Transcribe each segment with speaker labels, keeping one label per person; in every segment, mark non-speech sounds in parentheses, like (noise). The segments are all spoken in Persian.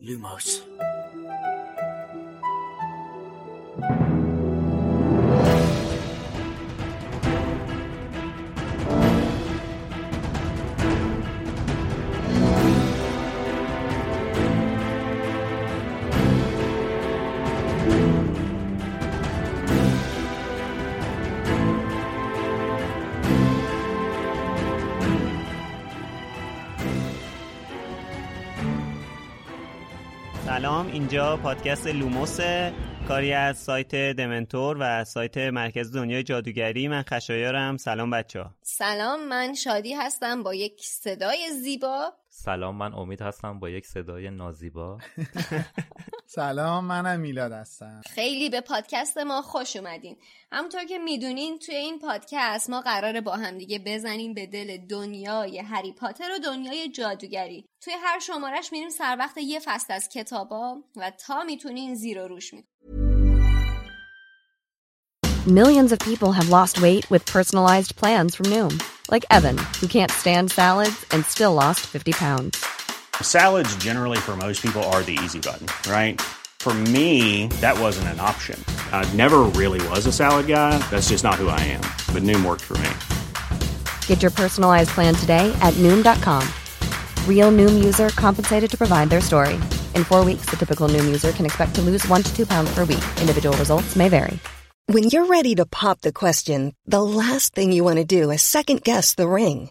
Speaker 1: Lumos
Speaker 2: سلام اینجا پادکست لوموس کاری از سایت دمنتور و سایت مرکز دنیای جادوگری. من خشایارم. سلام بچه ها
Speaker 3: سلام من شادی هستم با یک صدای زیبا.
Speaker 4: سلام من امید هستم با یک صدای نازیبا. (laughs)
Speaker 5: سلام منم میلاد هستم.
Speaker 3: خیلی به پادکست ما خوش اومدین. همونطور که می‌دونین توی این پادکست ما قراره با همدیگه بزنیم به دل دنیای هری پاتر و دنیای جادوگری. توی هر شمارش میریم سر وقت یه فصل از کتابا و تا می‌تونین زیر و روش می‌کنیم
Speaker 6: Millions of people have lost weight with personalized plans from Noom, like Evan, who can't stand salads and still lost 50 pounds.
Speaker 7: Salads, generally, for most people, are the easy button, right? For me, that wasn't an option. I never really was a salad guy. That's just not who I am. But Noom worked for me.
Speaker 6: Get your personalized plan today at Noom.com. Real Noom user compensated to provide their story. In four weeks, the typical Noom user can expect to lose one to two pounds per week. Individual results may vary.
Speaker 8: When you're ready to pop the question, the last thing you want to do is second guess the ring.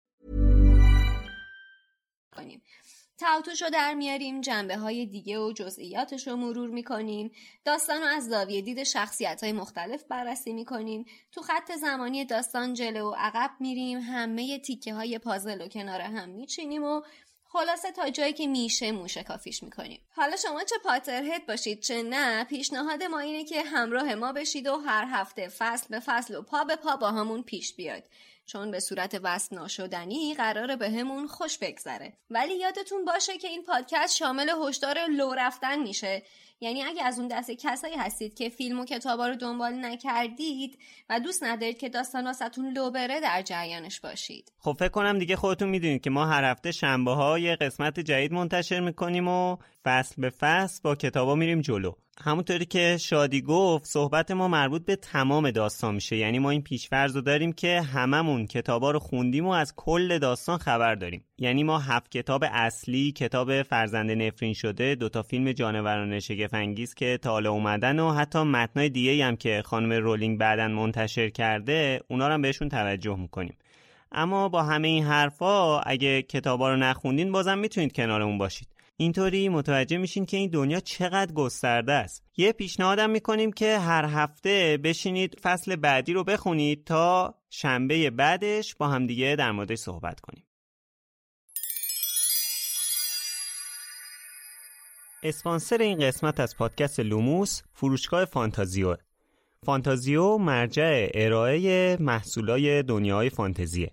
Speaker 3: تعاطوش رو در میاریم جنبه های دیگه و جزئیاتش رو مرور می‌کنیم. داستان رو از زاویه دید شخصیت های مختلف بررسی می‌کنیم. تو خط زمانی داستان جلو و عقب میریم. همه تیکه های پازل و کنار هم میچینیم و خلاصه تا جایی که میشه موشه کافیش می‌کنیم. حالا شما چه پاترهد باشید چه نه پیشنهاد ما اینه که همراه ما بشید و هر هفته فصل به فصل و پا به پا با همون پیش بیاید. چون به صورت وصل ناشدنی قراره به همون خوش بگذره. ولی یادتون باشه که این پادکست شامل هشدار لو رفتن میشه. یعنی اگه از اون دسته کسایی هستید که فیلم و کتابا رو دنبال نکردید و دوست ندارید که داستان واسهتون لو بره در جریانش باشید.
Speaker 2: خب فکر کنم دیگه خودتون می‌دونید که ما هر هفته شنبه ها یه قسمت جدید منتشر می‌کنیم و فصل به فصل با کتابا میریم جلو. همونطوری که شادی گفت صحبت ما مربوط به تمام داستان میشه. یعنی ما این پیشفرض رو داریم که هممون کتابا رو خوندیم و از کل داستان خبر داریم. یعنی ما هفت کتاب اصلی کتاب فرزند نفرین شده دوتا فیلم جانوران شگفنگیز که تا حالا اومدن و حتی متنای دیگه هم که خانم رولینگ بعدا منتشر کرده اونا رو هم بهشون توجه می‌کنیم. اما با همه این حرفا اگه کتابا رو نخوندین بازم می‌تونید کنارمون باشید. اینطوری متوجه میشین که این دنیا چقدر گسترده است. یه پیشنهادم می‌کنیم که هر هفته بشینید فصل بعدی رو بخونید تا شنبه بعدش با همدیگه در موردش صحبت کنیم. اسپانسر این قسمت از پادکست لوموس فروشگاه فانتازیو. فانتازیو مرجع ارائه محصولای دنیای فانتزیه.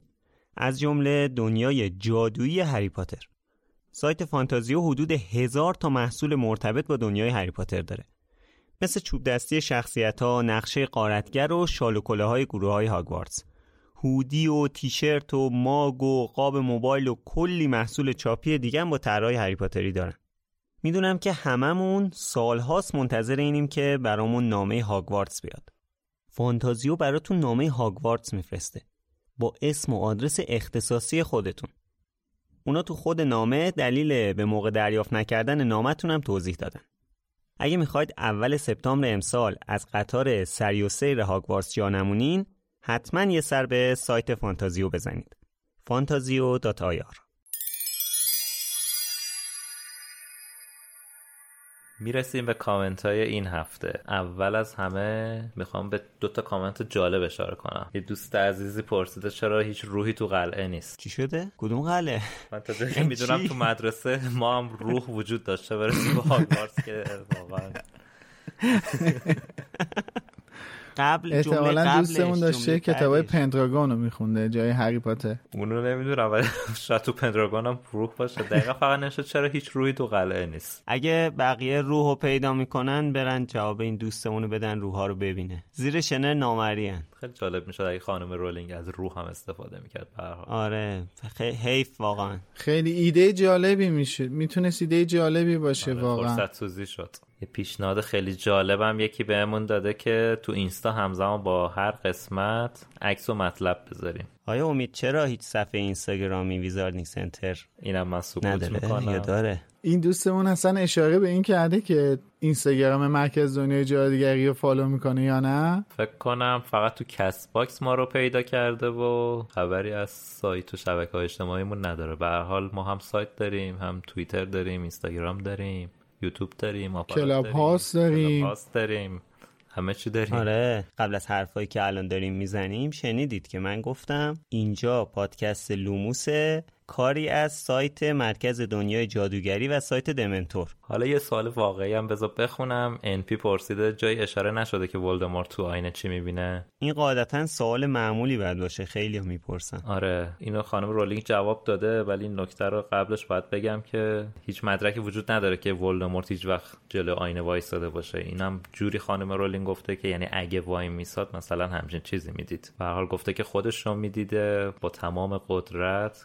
Speaker 2: از جمله دنیای جادویی هری پاتر. سایت فانتازیو حدود هزار تا محصول مرتبط با دنیای هری پاتر داره. مثل چوب دستی شخصیت ها، نقشه غارتگر و شال و کلاه های گروه های هاگوارتس هودی و تیشرت و ماگ و قاب موبایل و کلی محصول چاپی دیگه با طرحای هری پاتری دارن. می‌دونم که هممون سالهاست منتظر اینیم که برامون نامه هاگوارتس بیاد. فانتازیو براتون نامه هاگوارتس میفرسته. با اسم و آدرس اختصاصی خودتون. اونا تو خود نامه دلیل به موقع دریافت نکردن نامتون هم توضیح دادن. اگه می‌خواید اول سپتامبر امسال از قطار سری و سیر هاگوارتس جا نمونین حتما یه سر به سایت فانتازیو بزنید. فانتازیو
Speaker 4: می‌رسیم به کامنت های این هفته. اول از همه می‌خوام به دو تا کامنت جالب اشاره کنم. یه دوست عزیزی پرسیده چرا هیچ روحی تو قلعه نیست؟
Speaker 2: چی شده؟ کدوم قلعه؟
Speaker 4: من تا جایی که می‌دونم تو مدرسه ما هم روح وجود داشته برسیم به هاگوارتس که واقعا. (laughs)
Speaker 2: قبل
Speaker 5: احتمالا دوستمون داشته کتابای پندراگون رو میخونده جای هری پاتر.
Speaker 4: اونو نمی‌دونم ولی شاید تو پندراگون هم روح باشه. دقیقا فقط نشد چرا هیچ روحی تو قلعه نیست.
Speaker 2: اگه بقیه روح رو پیدا می‌کنن برن جواب این دوستمون رو بدن روح ها رو ببینه. زیر شنر نامرین
Speaker 4: خیلی جالب می‌شد اگه خانم رولینگ از روح هم استفاده می‌کرد
Speaker 2: آره خیلی حیف واقعا.
Speaker 5: خیلی ایده جالبی میشه. می‌تونست ایده جالبی باشه
Speaker 4: آره
Speaker 5: واقعا.
Speaker 4: فرصت سوزی شد. یه پیشنهاد خیلی جالبم یکی بهمون داده که تو اینستا همزمان با هر قسمت عکس و مطلب بذاریم.
Speaker 2: آیا امید چرا هیچ صفحه اینستاگرامی Wizarding Center
Speaker 4: اینم من سکوت
Speaker 2: نداره
Speaker 4: می‌کنم.
Speaker 2: یا داره.
Speaker 5: این دوستمون اصلا اشاره به این کرده که اینستاگرام مرکز دنیای جادوگری رو follow می‌کنه یا نه؟
Speaker 4: فکر کنم فقط تو Castbox ما رو پیدا کرده و خبری از سایت و شبکه های اجتماعیمون نداره. به هر حال ما هم سایت داریم هم توییتر داریم اینستاگرام داریم. یوتیوب داریم
Speaker 5: Clubhouse داریم.
Speaker 4: Clubhouse داریم. همه چی داریم.
Speaker 2: آره قبل از حرفایی که الان داریم می‌زنیم شنیدید که من گفتم اینجا پادکست لوموسه. کاری از سایت مرکز دنیای جادوگری و سایت دمنتور.
Speaker 4: حالا یه سوال واقعی هم بذار بخونم. NP پرسیده جای اشاره نشده که ولدمورت تو آینه چی می‌بینه؟
Speaker 2: این قاعدتا سوال معمولی باید باشه. خیلی می‌پرسن.
Speaker 4: آره اینو خانم رولینگ جواب داده ولی این نکته رو قبلش باید بگم که هیچ مدرکی وجود نداره که ولدمورت هیچ وقت جلو آینه وایستاده باشه. اینم جوری خانم رولینگ گفته که یعنی اگه وای میساد مثلا همچین چیزی می‌دید. به حال گفته که خودش رو می‌دیده با تمام قدرت.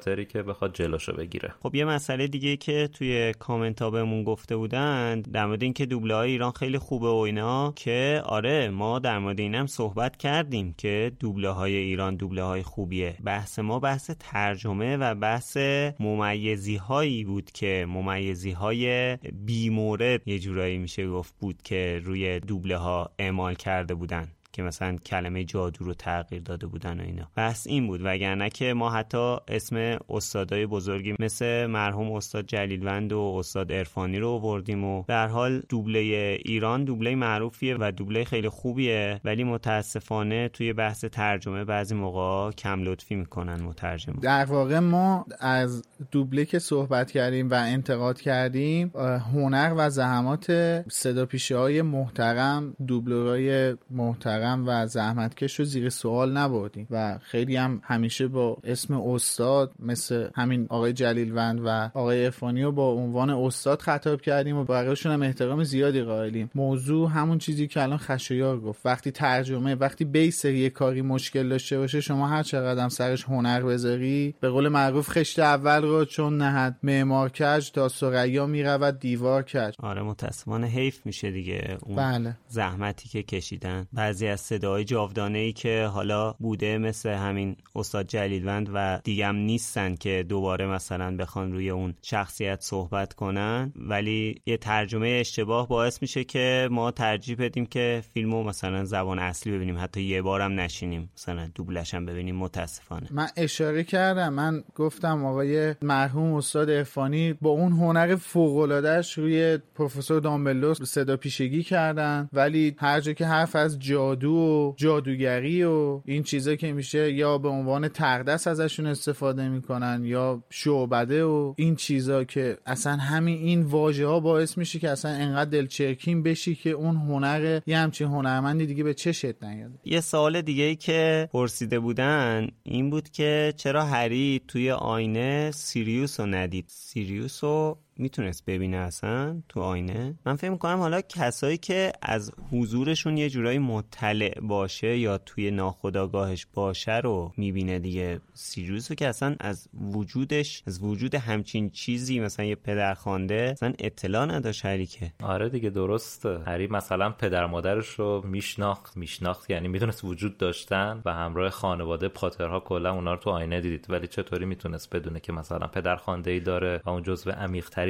Speaker 4: خاطری که بخواد جلوشو بگیره.
Speaker 2: خب یه مسئله دیگه که توی کامنت ها بهمون گفته بودن در مورد اینکه دوبله های ایران خیلی خوبه و اینا که آره ما در مورد اینم صحبت کردیم که دوبله های ایران دوبله های خوبیه. بحث ما بحث ترجمه و بحث ممیزی هایی بود که ممیزی های بیمورد یه جورایی میشه گفت بود که روی دوبله ها اعمال کرده بودن. که مثلا کلمه جادو رو تغییر داده بودن و اینا. بحث این بود وگرنه که ما حتی اسم استادای بزرگی مثل مرحوم استاد جلیلوند و استاد عرفانی رو آوردیم و در حال دوبله ایران دوبله معروفیه و دوبله خیلی خوبیه ولی متاسفانه توی بحث ترجمه بعضی موقع کم لطفی می‌کنن مترجم
Speaker 5: در واقع ما از دوبله که صحبت کردیم و انتقاد کردیم هنر و زحمات صدا های محترم دوبلورای محترم و زحمتکش رو زیر سوال نبردیم. و خیلی هم همیشه با اسم استاد مثل همین آقای جلیلوند و آقای افانی رو با عنوان استاد خطاب کردیم و بقیهشون هم احترام زیادی قائلیم. موضوع همون چیزی که الان خشایار گفت. وقتی ترجمه وقتی بیس یه کاری مشکل داشته باشه شما هر چقدر سرش هنر بذاری به قول معروف خشت اول رو چون نهد. معمار کج تا سریا می‌رود دیوار کج.
Speaker 2: آره متاسفانه حیف میشه دیگه. اون
Speaker 5: بله.
Speaker 2: زحمتی که کشیدن. بعضی از صداهای جاودانه ای که حالا بوده مثل همین استاد جلیلوند و دیگم نیستن که دوباره مثلا بخوان روی اون شخصیت صحبت کنن. ولی یه ترجمه اشتباه باعث میشه که ما ترجیح بدیم که فیلمو مثلا زبان اصلی ببینیم. حتی یه بارم نشینیم. مثلا دوبلش هم ببینیم. متاسفانه.
Speaker 5: من اشاره کردم. من گفتم آقای مرحوم استاد ارفانی با اون هنر فوق روی پروفسور دامبلدور صدا پیشگی کردن. ولی هر جا که حرف از جادو و جادوگری و این چیزا که میشه یا به عنوان تقدس ازشون استفاده می‌کنن یا شعبده و این چیزا که اصلا همین این واژه ها باعث میشه که اصلا انقدر دلچرکین بشی که اون هنر یه همچین هنرمندی دیگه به چشت نیاد.
Speaker 2: یه سوال دیگه ای که پرسیده بودن این بود که چرا هری توی آینه سیریوس رو ندید؟ سیریوس رو می‌تونست ببینه اصلا تو آینه؟ من فکر می‌کنم حالا کسایی که از حضورشون یه جورایی مطلع باشه یا توی ناخداگاهش باشه رو می‌بینه دیگه. سیریوس رو که اصلا از وجودش از وجود همچین چیزی مثلا یه پدرخوانده اصلا اطلاع نداشت هری که
Speaker 4: آره دیگه درسته. هری مثلا پدر مادرش رو میشناخت. میشناخت یعنی می‌دونست وجود داشتن و همراه خانواده پاترها کلا اونا رو تو آینه دیدید. ولی چطوری می‌تونست بدونه که مثلا پدرخوانده ای داره و اون جزو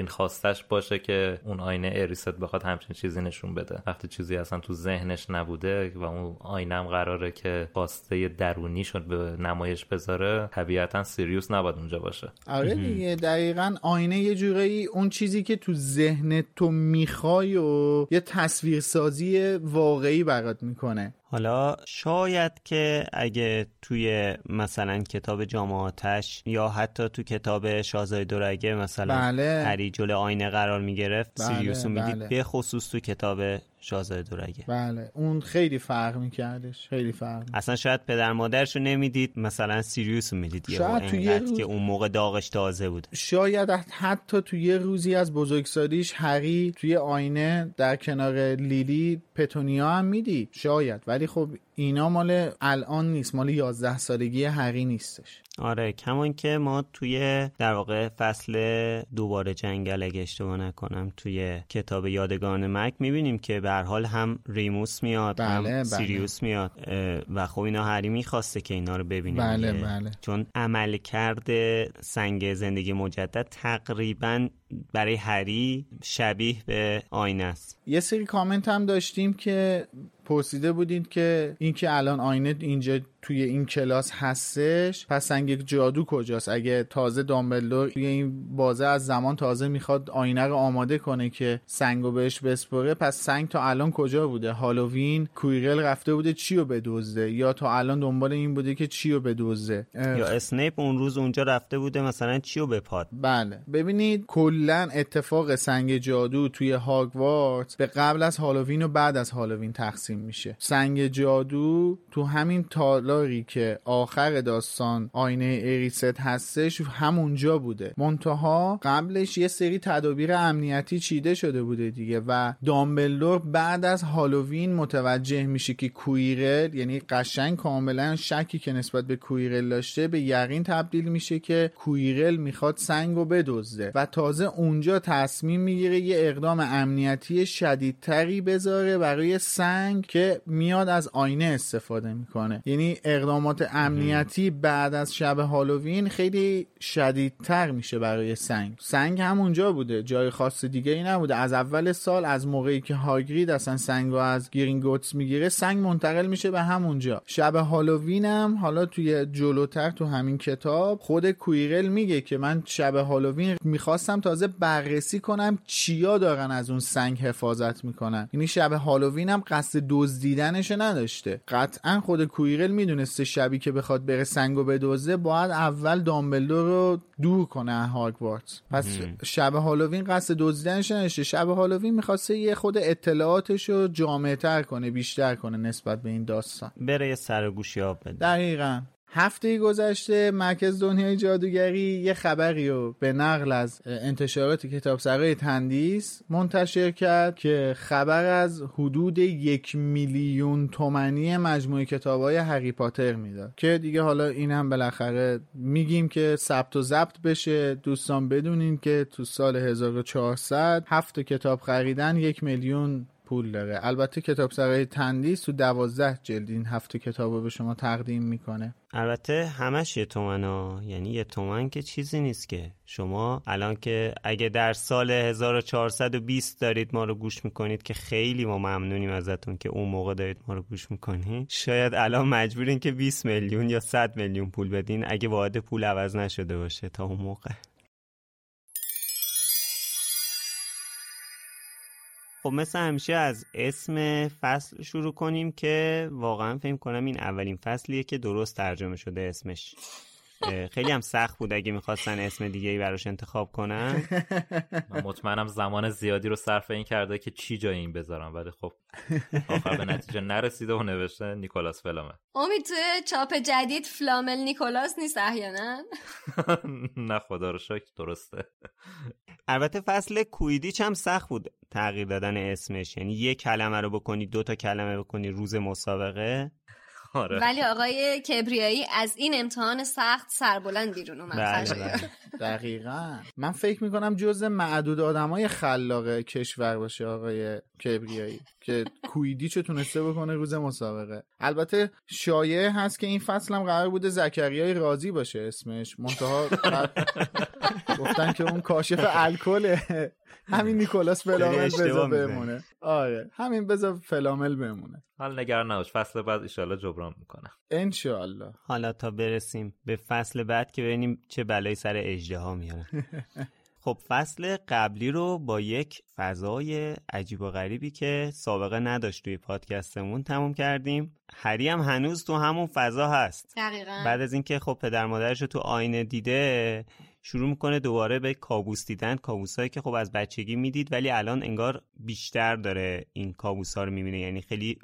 Speaker 4: عمیق‌ترین خواستش باشه که اون آینه اریست بخواد همچین چیزی نشون بده. وقتی چیزی اصلا تو ذهنش نبوده و اون آینه هم قراره که خواسته درونی شد به نمایش بذاره طبیعتا سیریوس نباید اونجا باشه.
Speaker 5: آره دیگه دقیقا آینه یه جورایی اون چیزی که تو ذهن تو می‌خوای و یه تصویرسازی واقعی برات می‌کنه.
Speaker 2: حالا شاید که اگه توی مثلا کتاب جامعاتش یا حتی تو کتاب شاهزاده دورگه مثلا
Speaker 5: بله.
Speaker 2: هری جلو آینه قرار می‌گرفت
Speaker 5: بله،
Speaker 2: سیریوس رو می‌دید
Speaker 5: بله.
Speaker 2: به خصوص تو کتاب شاهزاده دورگه.
Speaker 5: بله. اون خیلی فرق میکردش. خیلی فرق
Speaker 2: اصلا شاید پدر مادرش رو نمی‌دید مثلا سیریوس رو می‌دید
Speaker 5: شاید تو یه روز-
Speaker 2: که اون موقع داغش تازه بود.
Speaker 5: شاید حتی تو یه روزی از بزرگسالیش هری توی آینه در کنار لیلی پتونیا هم می‌دید. شاید. ولی خب اینا مال الان نیست مال 11 سالگی هری نیستش
Speaker 2: آره کمان که ما توی در واقع فصل دوباره جنگل اگه اشتباه نکنم توی کتاب یادگان مک می‌بینیم که به حال هم ریموس میاد
Speaker 5: بله،
Speaker 2: هم
Speaker 5: بله.
Speaker 2: سیریوس میاد و خب اینا هری می‌خواسته که اینا رو ببینه
Speaker 5: بله،. بله.
Speaker 2: چون عمل کرده سنگ زندگی مجدد تقریبا برای هری شبیه به آینه است
Speaker 5: یه سری کامنت هم داشتیم که پرسیده بودید که اینکه الان آینه اینجا توی این کلاس هستش. پس سنگ جادو کجاست؟ اگه تازه دامبلدور توی این بازه از زمان تازه می‌خواد آینه رو آماده کنه که سنگ رو بهش بسپره پس سنگ تا الان کجا بوده؟ هالووین کویرل رفته بوده چی رو بدزده؟ یا تا الان دنبال این بوده که چی رو بدزده؟ اه،
Speaker 2: یا اسنیپ اون روز اونجا رفته بوده مثلا چی رو بپاد؟
Speaker 5: بله. ببینید کلا اتفاق سنگ جادو توی هاگوارتس به قبل از هالووین و بعد از هالووین تقسیم میشه. سنگ جادو تو همین تالاری که آخر داستان آینه اریسد هستش همونجا بوده. منتها قبلش یه سری تدابیر امنیتی چیده شده بوده دیگه و دامبلدور بعد از هالووین متوجه میشه که کویرل یعنی قشنگ کاملا شکی که نسبت به کویرل داشته به یقین تبدیل میشه که کویرل می‌خواد سنگ رو بدزده و تازه اونجا تصمیم می‌گیره یه اقدام امنیتی شدیدتری بذاره برای سنگ که میاد از آینه استفاده می‌کنه. یعنی اقدامات امنیتی بعد از شب هالووین خیلی شدیدتر میشه برای سنگ. سنگ همونجا بوده جای خاص دیگه ای نبوده. از اول سال از موقعی که هاگرید اصلا سنگ رو از گرینگوتس می‌گیره سنگ منتقل میشه به همونجا. شب هالووین هم حالا توی جلوتر تو همین کتاب خود کویرل میگه که من شب هالووین می‌خواستم تازه بررسی کنم چیا دارن از اون سنگ حفاظت می‌کنن. یعنی شب هالووین هم قصد دزدیدنش نداشته. قطعا خود کویرل می‌دونسته شبی که بخواد بره سنگو بدزده باید اول دامبلدور رو دور کنه از هاگوارتس پس شب هالووین قصد دزدیدنش نداشته شب هالووین می‌خواسته یه خود اطلاعاتش رو جامع تر کنه بیشتر کنه نسبت به این داستان.
Speaker 2: بره یه سر گوشی آب بده.
Speaker 5: دقیقا. هفته گذشته مرکز دنیای جادوگری یه خبری رو به نقل از انتشارات کتاب سرای تندیس منتشر کرد که خبر از حدود یک میلیون تومنی مجموعه کتاب های هری پاتر می‌داد. که دیگه حالا این هم بالاخره میگیم که ثبت و ضبط بشه. دوستان بدونین که تو سال 1400 هفت کتاب خریدن یک میلیون پول داره. البته کتاب سرای تندیس تو دوازده جلد این هفته کتاب رو به شما تقدیم می‌کنه.
Speaker 2: البته همش یه تومن ها یعنی یه تومن که چیزی نیست که. شما الان که اگه در سال 1420 دارید ما رو گوش می‌کنید که خیلی ما ممنونیم ازتون که اون موقع دارید ما رو گوش می‌کنید شاید الان مجبورین که 20 میلیون یا 100 میلیون پول بدین. اگه واحد پول عوض نشده باشه تا اون موقع. خب مثل همیشه از اسم فصل شروع کنیم که واقعا فکر کنم این اولین فصلیه که درست ترجمه شده اسمش. خیلی هم سخت بود اگه می‌خواستن اسم دیگه ای براش انتخاب کنن.
Speaker 4: من مطمئنم زمان زیادی رو صرف این کرده که چی جای این بذارم ولی خب آخر به نتیجه نرسیده و نوشته نیکولاس فلامل
Speaker 3: امید توی چاپ جدید فلامل نیکولاس نیست احیانا؟ (laughs)
Speaker 4: نه خدا رو شکر درسته.
Speaker 2: البته فصل کویدیچ هم سخت بود تغییر دادن اسمش. یعنی یه کلمه رو بکنی دو تا کلمه بکنی روز مسابقه.
Speaker 4: آره.
Speaker 3: ولی آقای کبریایی از این امتحان سخت سربلند بیرون اومد.
Speaker 2: بله، بله.
Speaker 5: دقیقا. من فکر می‌کنم جز معدود آدمای خلاق کشور باشه آقای کبریایی که کویدیچو تونسته بکنه روز مسابقه. البته شایعه هست که این فصل هم قرار بوده زکریای راضی باشه اسمش. منتها (laughs) گفتن که اون کاشف الکله (laughs) همین نیکولاس فلامل بذار بمونه. آره. همین بذار فلامل بمونه.
Speaker 4: حال نگران نباش. فصل بعد ایشالله جبران می‌کنه
Speaker 5: انشالله
Speaker 2: حالا تا برسیم به فصل بعد که ببینیم چه بلایی سر اجده ها میاره (laughs) خب فصل قبلی رو با یک فضای عجیب و غریبی که سابقه نداشت توی پادکستمون تموم کردیم. هری هم هنوز تو همون فضا هست.
Speaker 3: دقیقا.
Speaker 2: بعد از اینکه خب پدر مادرش رو تو آینه دیده شروع می‌کنه دوباره به کابوس دیدن کابوسایی که خب از بچگی می‌دید ولی الان انگار بیشتر داره این کابوس ها رو می‌بینه. یعنی خیلی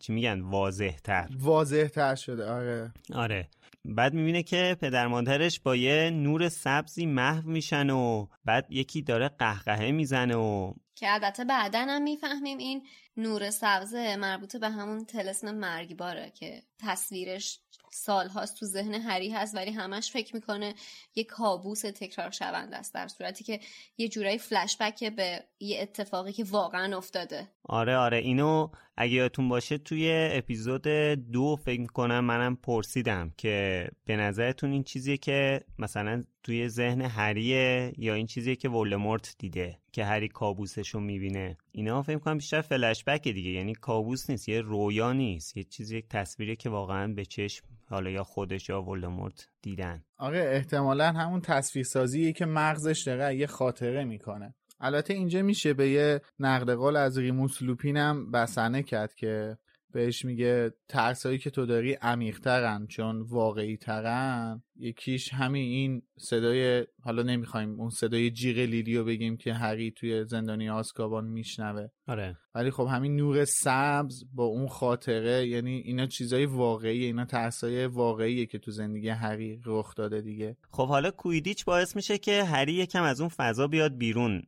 Speaker 2: چی میگن؟ واضح تر
Speaker 5: واضح تر شده آره.
Speaker 2: آره. بعد می‌بینه که پدر مادرش با یه نور سبزی محو میشن و بعد یکی داره قهقهه می‌زنه و
Speaker 3: که البته بعدا هم می‌فهمیم این نور سبزه مربوط به همون تلسم مرگباره که تصویرش سالهاست تو ذهن هری هست ولی همش فکر می‌کنه یه کابوس تکرار شونده است در صورتی که یه جورایی فلشبک به یه اتفاقی که واقعا افتاده.
Speaker 2: آره آره اینو اگه یادتون باشه توی اپیزود دو فکر می‌کنم منم پرسیدم که به نظرتون این چیزیه که مثلا توی ذهن هریه یا این چیزیه که ولدمورت دیده که هری کابوسش رو می‌بینه؟ اینا فکر کنم بیشتر فلشبک دیگه. یعنی کابوس نیست یه رویا نیست. یه چیزی یک تصویری که واقعا به چشم حالا یا خودش یا ولدمورت دیدن.
Speaker 5: آره احتمالا همون تصویرسازیه که مغزش داره یه خاطره می‌کنه. البته اینجا میشه به یه نقد قول از ریموس لوپینم بسنه کرد که بهش میگه ترسایی که تو داری عمیقترن چون واقعی ترن یکیش همین این صدای حالا نمی‌خوایم اون صدای جیغ لیلی رو بگیم که هری توی زندانی آسکابان میشنوه.
Speaker 2: آره.
Speaker 5: ولی خب همین نور سبز با اون خاطره یعنی اینا چیزای واقعی اینا ترسای واقعیه که تو زندگی هری رخ داده دیگه.
Speaker 2: خب حالا کویدیچ باعث میشه که هری یکم از اون فضا بیاد بیرون.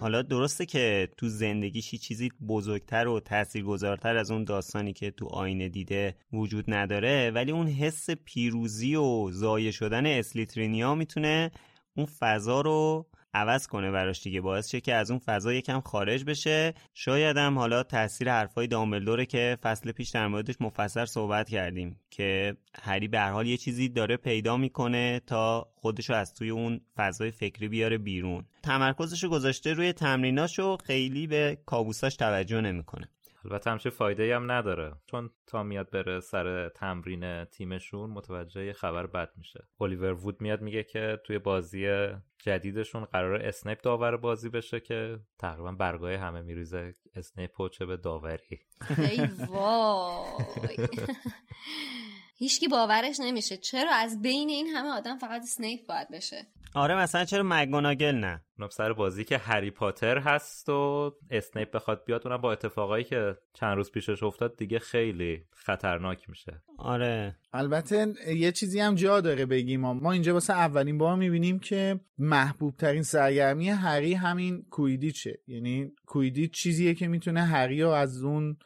Speaker 2: حالا درسته که تو زندگیش چیزی بزرگتر و تاثیرگذارتر از اون داستانی که تو آینه دیده وجود نداره ولی اون حس پیروزی و زایه شدن اسلیترینیا می‌تونه اون فضا رو عوض کنه براش دیگه. باعث شه که از اون فضا یکم خارج بشه. شاید هم حالا تاثیر حرفای دامبلدوره که فصل پیش در موردش مفصل صحبت کردیم که هری به حال یه چیزی داره پیدا می‌کنه تا خودشو از توی اون فضای فکری بیاره بیرون. تمرکزشو گذاشته روی تمریناشو خیلی به کابوساش توجه نمی‌کنه.
Speaker 4: البته همچه فایده هم نداره. چون تا میاد بره سر تمرین تیمشون متوجه خبر بد میشه. الیور وود میاد میگه که توی بازی جدیدشون قرار اسنیپ داور بازی بشه که تقریبا برگاه همه میریزه. اسنیپ چه به داوری.
Speaker 3: ای وای. هیچکی باورش نمیشه. چرا؟ از بین این همه آدم فقط اسنیپ باید بشه.
Speaker 2: آره مثلا چرا مگوناگل نه؟
Speaker 4: اونم سر بازی که هری پاتر هست و اسنیپ بخواد بیاد اونم با اتفاقایی که چند روز پیشش افتاد دیگه خیلی خطرناک میشه.
Speaker 2: آره.
Speaker 5: البته یه چیزی هم جا داره بگیم. ما اینجا واسه اولین بار می‌بینیم که محبوب ترین سرگرمی هری همین کویدیچه. یعنی کویدیچ چیزیه که می‌تونه هری رو از اون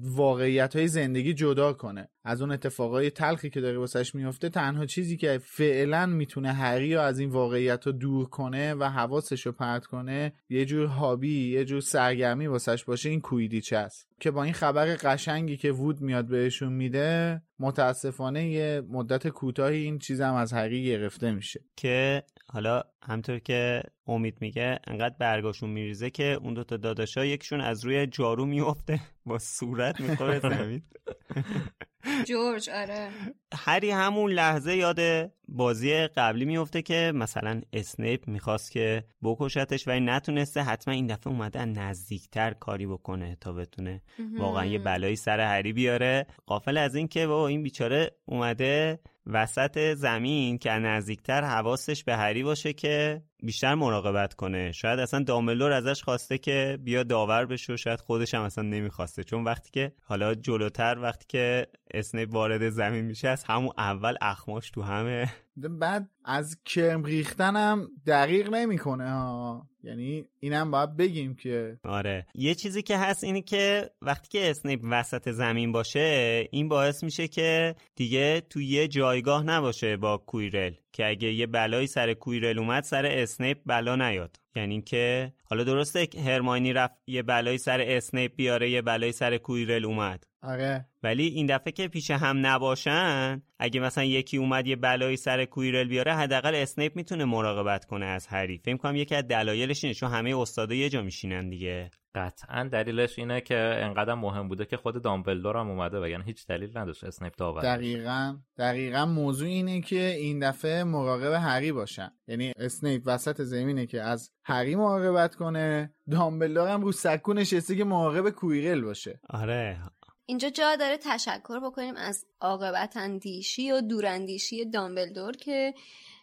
Speaker 5: واقعیت های زندگی جدا کنه. از اون اتفاقای تلخی که داره واسش میفته تنها چیزی که فعلا می‌تونه هری رو از این واقعیت رو دور کنه و حواسش رو پرت کنه یه جور هابی یه جور سرگرمی واسش باشه این کویدیچ است. که با این خبر قشنگی که وود میاد بهشون میده متاسفانه یه مدت کوتاهی این چیزم از هری گرفته میشه.
Speaker 2: که حالا همطور که امید میگه انقدر برگاشون میریزه که اون دوتا داداشا یکشون از روی جارو میفته با صورت می‌خوره زمین (laughs)
Speaker 3: جورج آره.
Speaker 2: هری همون لحظه یاد بازی قبلی میفته که مثلا اسنیپ می‌خواست که بکشتش ولی نتونسته حتما این دفعه اومده نزدیکتر کاری بکنه تا بتونه واقعا یه بلایی سر هری بیاره. قافل از این که بابا این بیچاره اومده وسط زمین که نزدیکتر حواسش به هری باشه که بیشتر مراقبت کنه. شاید اصلا داملور ازش خواسته که بیا داور بشه و شاید خودش هم اصلا نمی‌خواسته. چون وقتی که حالا جلوتر وقتی که اسنیپ وارد زمین میشه از همون اول اخماش تو همه.
Speaker 5: بعد از کرم ریختنم دریغ نمی‌کنه ها. یعنی اینم باید بگیم که
Speaker 2: آره. یه چیزی که هست اینه که وقتی که اسنیپ وسط زمین باشه این باعث میشه که دیگه تو یه جایگاه نباشه با کویرل. که اگه یه بلایی سر کویرل اومد سر اسنیپ بلا نیاد. یعنی که حالا درسته هرماینی رفت یه بلایی سر اسنیپ بیاره یه بلایی سر کویرل اومد.
Speaker 5: آره.
Speaker 2: ولی این دفعه که پیش هم نباشن اگه مثلا یکی اومد یه بلایی سر کویرل بیاره حداقل اسنیپ می‌تونه مراقبت کنه از هری فکر کنم یکی از دلایلش اینه چون همه استادا یه جا میشینن دیگه.
Speaker 4: قطعا دلیلش اینه که انقدر مهم بوده که خود دامبلدور هم اومده و یعنی هیچ دلیل نداشت اسنیپ داور
Speaker 5: دقیقا دقیقا موضوع اینه که این دفعه مراقب هری باشن. یعنی اسنیپ وسط زمینه که از هری مراقبت کنه دامبلدور هم رو سکو نشسته که مراقب کویرل باشه.
Speaker 2: آره.
Speaker 3: اینجا جا داره تشکر بکنیم از عاقبت اندیشی و دوراندیشی دامبلدور که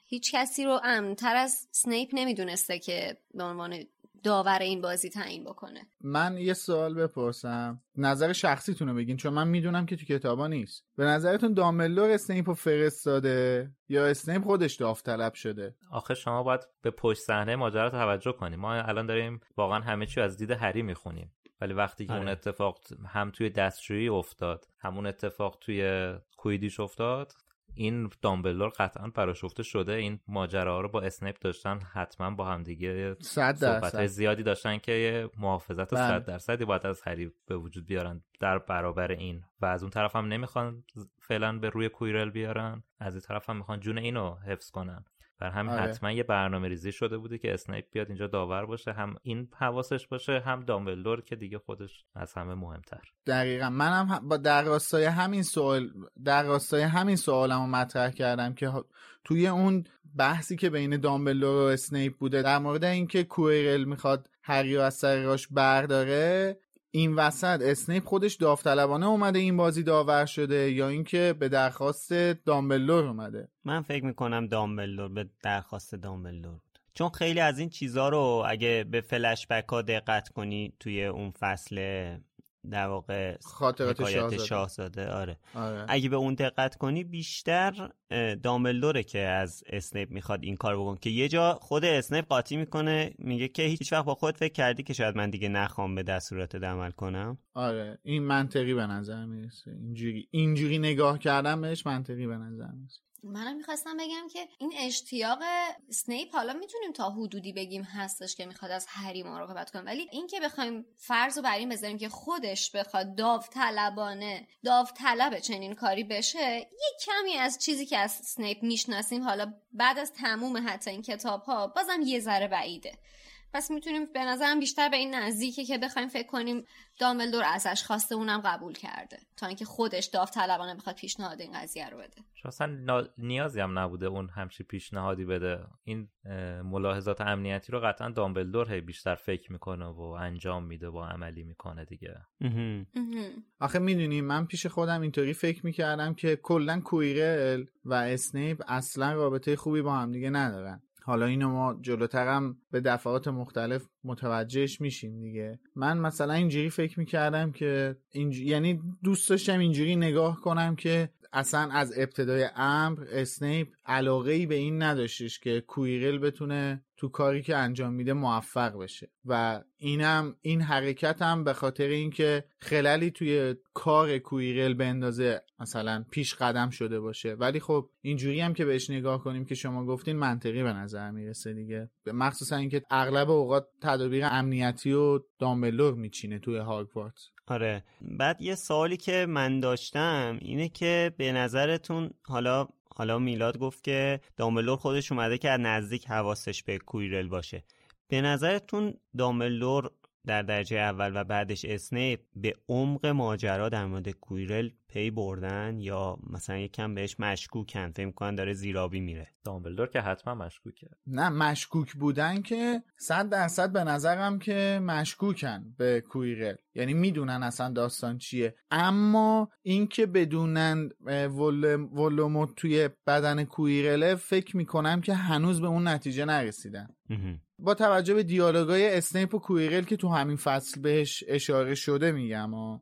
Speaker 3: هیچ کسی رو امنتر از سنیپ نمی‌دونسته که به عنوان داور این بازی تعیین بکنه.
Speaker 5: من یه سوال بپرسم. نظر شخصیتون رو بگین چون من می‌دونم که تو کتابا نیست. به نظرتون دامبلدور اسنیپ رو فرستاده یا اسنیپ خودش داوطلب شده؟
Speaker 4: آخه شما باید به پشت صحنه ماجرا توجه کنیم ما الان داریم واقعا همه چی از دید هری می‌خونیم. ولی وقتی که
Speaker 2: آره.
Speaker 4: اون اتفاق هم توی دستشویی افتاد همون اتفاق توی کویدیش افتاد این دامبلدور قطعا پراشفته شده. این ماجراها رو با اسنیپ داشتن حتما با هم دیگه
Speaker 5: صد
Speaker 4: صحبت زیادی داشتن که محافظت
Speaker 5: بله.
Speaker 4: صد درصدی باید از هری به وجود بیارن در برابر این. و از اون طرف هم نمی‌خوان فعلا به روی کویرل بیارن. از این طرف هم می‌خوان جون اینو حفظ کنن. بر همین
Speaker 5: آره.
Speaker 4: حتما یه برنامه ریزی شده بوده که اسنیپ بیاد اینجا داور باشه. هم این حواسش باشه هم دامبلدور که دیگه خودش از همه مهمتر.
Speaker 5: دقیقا. منم هم با در راستای همین سوال در راستای همین سوالم رو مطرح کردم که توی اون بحثی که بین دامبلدور و اسنیپ بوده در مورد اینکه کویرل می‌خواد هری رو از سر راش برداره این وسط اسنیپ خودش داوطلبانه اومده این بازی داور شده یا اینکه به درخواست دامبلدور اومده؟
Speaker 2: من فکر می‌کنم دامبلدور به درخواست دامبلدور بود. چون خیلی از این چیزها رو اگه به فلشبک ها دقت کنی توی اون فصل در واقع
Speaker 5: خاطرات شاهزاده.
Speaker 2: شاهزاده آره.
Speaker 5: آره.
Speaker 2: اگه به اون دقت کنی بیشتر دامبلدوره که از اسنیپ می‌خواد این کار بکن که یه جا خود اسنیپ قاطی می‌کنه میگه که هیچ وقت با خود فکر کردی که شاید من دیگه نخوام به دستورات عمل کنم؟
Speaker 5: آره. این منطقی به نظر می‌رسه. اینجوری اینجوری نگاه کردم بهش منطقی به نظر می‌رسه.
Speaker 3: منم می‌خواستم بگم که این اشتیاق سنیپ حالا می‌تونیم تا حدودی بگیم هستش که می‌خواد از هری مراقبت کنه. ولی اینکه بخوایم فرض رو بر این بذاریم که خودش بخواد داوطلبانه داوطلب چنین کاری بشه یه کمی از چیزی که از سنیپ می‌شناسیم حالا بعد از تموم حتی این کتاب ها بازم یه ذره بعیده. پس می‌تونیم به نظرم بیشتر به این نزدیکه که بخوایم فکر کنیم دامبلدور ازش خواسته اونم قبول کرده. تا اینکه خودش داوطلبانه بخواد پیشنهاد این قضیه رو بده.
Speaker 4: چون اصلا نا- نیازی هم نبوده اون همچی پیشنهادی بده. این ملاحظات امنیتی رو قطعا دامبلدور هی بیشتر فکر می‌کنه و انجام میده و عملی می‌کنه دیگه.
Speaker 5: آخه می‌دونی من پیش خودم اینطوری فکر می‌کردم که کلا کویرل و اسنیپ اصلا رابطه خوبی با هم دیگه ندارن. حالا اینو ما جلوترم به دفعات مختلف متوجهش میشیم دیگه. من مثلا اینجوری فکر می‌کردم که اینج... یعنی دوست داشتم اینجوری نگاه کنم که اصلا از ابتدای امر اسنیپ علاقه ای به این نداشتش که کویرل بتونه تو کاری که انجام میده موفق بشه. و اینم این حرکت هم به خاطر اینکه خلالی توی کار کویرل بندازه مثلا پیش قدم شده باشه. ولی خب اینجوری هم که بهش نگاه کنیم که شما گفتین منطقی به نظر می‌رسه دیگه. مخصوصا اینکه اغلب اوقات تدابیر امنیتی و دامبلور میچینه توی هاگوارتس
Speaker 2: آره. بعد یه سوالی که من داشتم اینه که به نظرتون حالا حالا میلاد گفت که دامبلدور خودش اومده که از نزدیک حواسش به کویرل باشه. به نظرتون دامبلدور در درجه اول و بعدش اسنیپ به عمق ماجرا در مورد کویرل پی بردن یا مثلا یکم بهش مشکوکن فکر کنن داره زیرابی میره.
Speaker 4: دامبلدور که حتما مشکوکه.
Speaker 5: نه مشکوک بودن که صد درصد به نظرم که مشکوکن به کویرل یعنی می‌دونن اصلا داستان چیه. اما اینکه بدونن ولوموت توی بدن کویرله فکر می‌کنم که هنوز به اون نتیجه نرسیدن. با توجه به دیالوگای اسنیپ و کویرل که تو همین فصل بهش اشاره شده میگم ها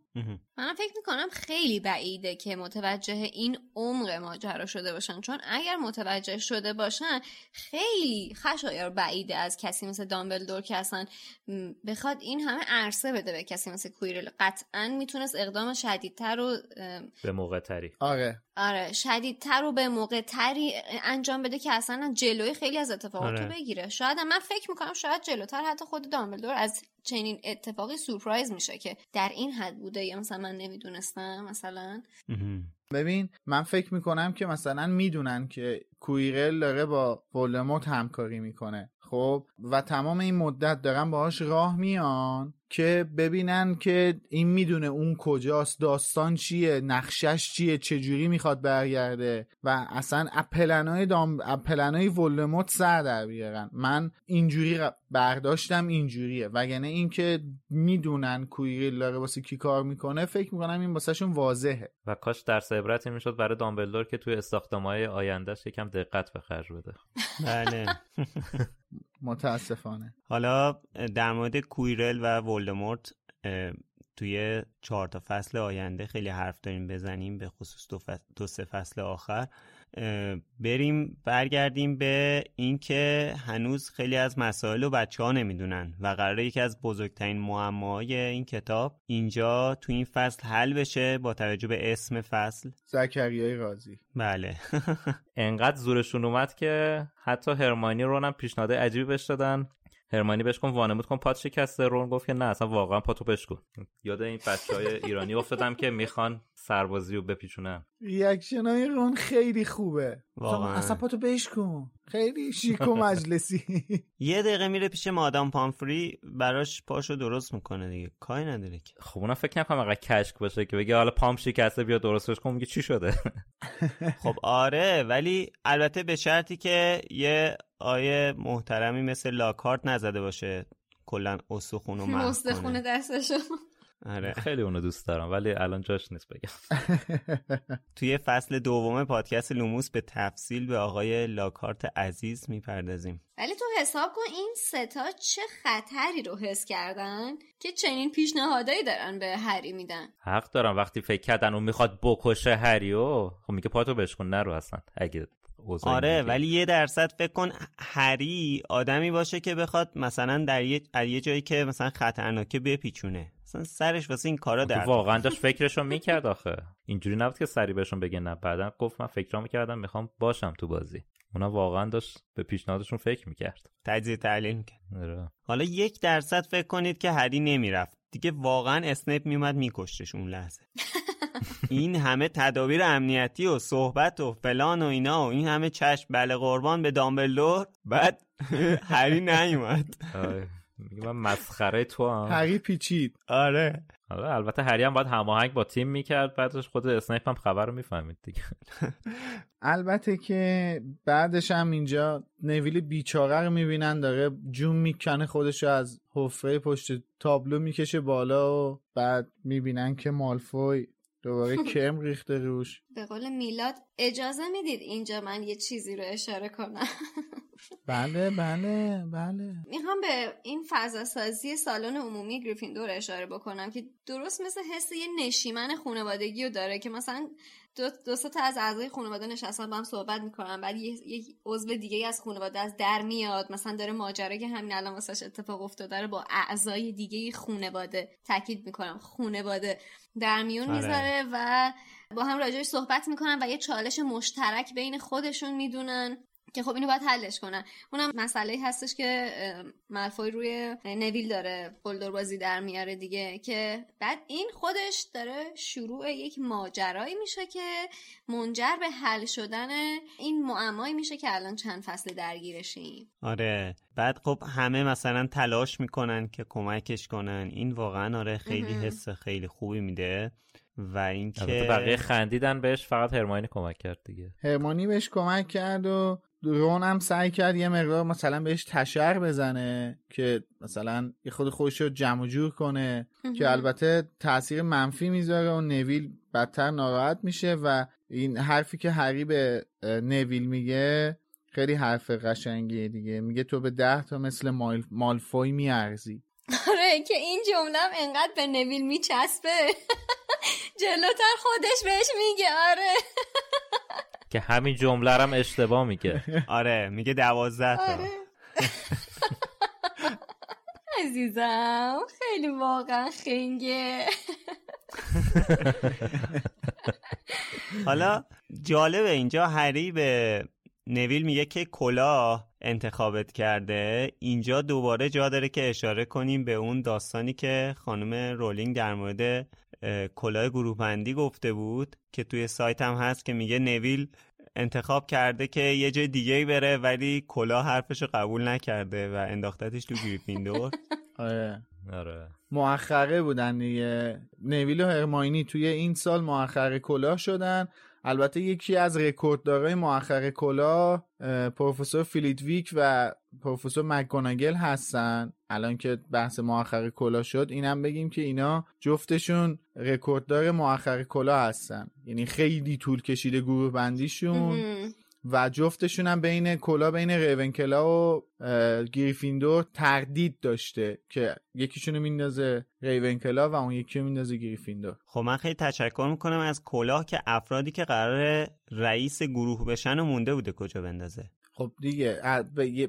Speaker 3: منم فکر می‌کنم خیلی بعیده که متوجه این عمق ماجرا شده باشن. چون اگر متوجه شده باشن خیلی خشایر بعیده از کسی مثل دامبلدور که اصلا بخواد این همه عرصه بده به کسی مثل کویرل. قطعا می‌تونست اقدام شدیدتر رو
Speaker 4: به موقع تری.
Speaker 5: آره.
Speaker 3: آره شدیدتر رو به موقع تری انجام بده که اصلا جلوی خیلی از اتفاقات رو بگیره. شاید من فکر می‌کنم شاید جلوتر حتی خود دامبلدور از چنین اتفاقی سورپرایز میشه که در این حد بوده. یا مثلا من نمی‌دونستم مثلا.
Speaker 5: ببین من فکر می‌کنم که مثلا می‌دونن که کویرل داره با ولدمورت همکاری می‌کنه خب؟ و تمام این مدت دارن باهاش راه میان. که ببینن که این می‌دونه اون کجاست داستان چیه نقشش چیه چجوری می‌خواد برگرده و اصلا اپلنای دام اپلنای ولدمورت سر در بیارن من اینجوری برداشتم اینجوریه. وگرنه اینکه می‌دونن کویریل داره واسه کی کار می‌کنه فکر می‌کنم این واسهشون واضحه.
Speaker 4: و کاش درس عبرتی می‌شد برای دامبلدور که توی استخدامای آیندهش یکم دقت به خرج بده.
Speaker 2: بله. (laughs)
Speaker 5: متاسفانه.
Speaker 2: حالا در مورد کویرل و ولدمورت توی چهار تا فصل آینده خیلی حرف داریم بزنیم به خصوص دو, فصل، دو سه فصل آخر. بریم برگردیم به اینکه هنوز خیلی از مسائل رو بچه ها نمی‌دونن و قراره یکی از بزرگترین معماهای این کتاب اینجا تو این فصل حل بشه با توجه به اسم فصل.
Speaker 5: زکریای رازی
Speaker 2: بله. (laughs)
Speaker 4: انقدر زورشون اومد که حتی هرمانی رونم پیشنهاد عجیبی بهش دادن. هرمانی بهش کن وانمود کن پات شکسته. رون گفت که نه اصلا واقعا پاتو بشکن. یاد این بچه های ایرانی افتادم که می‌خوان سربازی رو بپیچونن
Speaker 5: reaction های رون خیلی خوبه.
Speaker 2: واقعا.
Speaker 5: اصلا پاتو بشکن خیلی شیک و مجلسی. (laughs)
Speaker 2: یه دقیقه میره پیش مادام پامفری براش پاشو درست می‌کنه دیگه. کاری نداره که.
Speaker 4: خب اونم فکر نکنم انقدر کشک باشه که بگه حالا پام شکسته بیا درستش کن میگه چی شده؟ (laughs)
Speaker 2: خب آره ولی البته به شرطی که یه آقای محترمی مثل لاکهارت نزده باشه کلا استخون و محو
Speaker 3: استخون دستشو.
Speaker 2: آره. (laughs)
Speaker 4: خیلی اونو دوست دارم ولی الان جاش نیست بگم. (laughs)
Speaker 2: توی فصل دوم پادکست لوموس به تفصیل به آقای لاکارت عزیز می‌پردازیم.
Speaker 3: ولی تو حساب کن این ستا چه خطری رو حس کردن که چنین پیشنهادایی دارن به هری میدن.
Speaker 4: حق دارم وقتی فکر کردن اون می‌خواد بکشه هریو خب میگه پاتو بشکن نرو اصلا. اگه
Speaker 2: آره ولی یه درصد فکر کن هری آدمی باشه که بخواد مثلا در یه, یه جایی که مثلا خطرناکه بپیچونه. مثلا سرش واسه این کارا در
Speaker 4: واقعا داشت فکرشو می‌کرد آخه. اینجوری نبود که سری بهشون بگه نه. بعدا گفت من فکرام می‌کردم می‌خوام باشم تو بازی. اونا واقعا داشت به پیشنهادشون فکر می‌کرد.
Speaker 2: تجزیه تحلیل می‌کرد.
Speaker 4: آره.
Speaker 2: حالا یک درصد فکر کنید که هری نمی‌رفت. دیگه واقعا اسنیپ میومد میکشتش اون لحظه. (laughs) این همه تدابیر امنیتی و صحبت و فلان و اینا و این همه چشم. بله قربان به دامبلدور. بعد (laughs) هری نیومد.
Speaker 4: میگه من مسخره تو هم.
Speaker 5: هری پیچید.
Speaker 2: آره.
Speaker 4: آره البته هری هم باید هماهنگ با تیم می‌کرد بعدش خود اسنیپ هم خبر رو می‌فهمید دیگه. (laughs)
Speaker 5: البته که بعدش هم اینجا نویل بیچاره رو می‌بینن داره جون می‌کنه خودش از حفره پشت تابلو می‌کشه بالا و بعد می‌بینن که مالفوی دوباره (laughs) کم ریخته روش.
Speaker 3: به قول میلاد اجازه می‌دید اینجا من یه چیزی رو اشاره کنم.
Speaker 5: بله بله بله.
Speaker 3: می‌خوام به این فضا سازی سالن عمومی گریفیندور اشاره بکنم که درست مثل حس یه نشیمن خانوادگی رو داره که مثلا دو, دو تا از اعضای خانواده نشستن با هم صحبت می‌کنن بعد یک عضو دیگه از خانواده از در میاد مثلا داره ماجرا که همین الان واسش اتفاق افتاده با اعضای دیگه خانواده تاکید می‌کنم. خانواده در میون آره. می‌ذاره و با هم راجعش صحبت می‌کنن و یه چالش مشترک بین خودشون می‌دونن. که خب اینو باید حلش کنن. اونم مسئله هستش که ملفوی روی نویل داره بلدور بازی در میاره دیگه که بعد این خودش داره شروع یک ماجرایی میشه که منجر به حل شدن این معمایی میشه که الان چند فصل درگیرشیم.
Speaker 2: آره. بعد خب همه مثلا تلاش می‌کنن که کمکش کنن. این واقعا آره خیلی حس خیلی خوبی میده. و اینکه
Speaker 4: بقیه خندیدن بهش فقط هرمانی کمک کرد دیگه.
Speaker 5: هرمانی بهش کمک کرد و رون هم سعی کرد یه مقدار مثلا بهش تشر بزنه که مثلا یه خود خودش رو جمع جور کنه که البته تاثیر منفی می‌ذاره و نویل بدتر ناراحت میشه و این حرفی که هری به نویل میگه خیلی حرف قشنگیه دیگه. میگه تو به ده تا مثل مال... مالفوی میارزی.
Speaker 3: آره که این جمله انقدر به نویل میچسبه. جلوتر خودش بهش میگه آره.
Speaker 4: که همین جمله هم اشتباه میگه.
Speaker 2: آره میگه دوازده تا. آره.
Speaker 3: عزیزم خیلی واقعا خنگه.
Speaker 2: حالا جالبه اینجا هری به نویل میگه که کلاه انتخابت کرده. اینجا دوباره جا داره که اشاره کنیم به اون داستانی که خانم رولینگ در مورد کلاه گروه بندی گفته بود که توی سایت هم هست که میگه نویل انتخاب کرده که یه جای دیگه بره ولی کلاه حرفش رو قبول نکرده و انداختتش تو گریفیندور. (laughs)
Speaker 5: آره. آره. مؤخره بودن دیگه. نویل و هرماینی توی این سال مؤخره کلاه شدن. البته یکی از رکورددارای مؤخر کلاه پروفسور فیلیتویک و پروفسور مک‌گوناگل هستن. الان که بحث مؤخر کلاه شد اینم بگیم که اینا جفتشون رکورددار مؤخر کلاه هستن. یعنی خیلی طول کشیده گروه بندیشون. و جفتشون هم بین کلاه بین ریونکلا و گریفیندور تردید داشته که یکیشونو میندازه ریونکلا و اون یکی رو میندازه گریفیندور.
Speaker 2: خب من خیلی تشکر می‌کنم از کلاه که افرادی که قراره رئیس گروه بشن و مونده بوده کجا بندازه.
Speaker 5: خب دیگه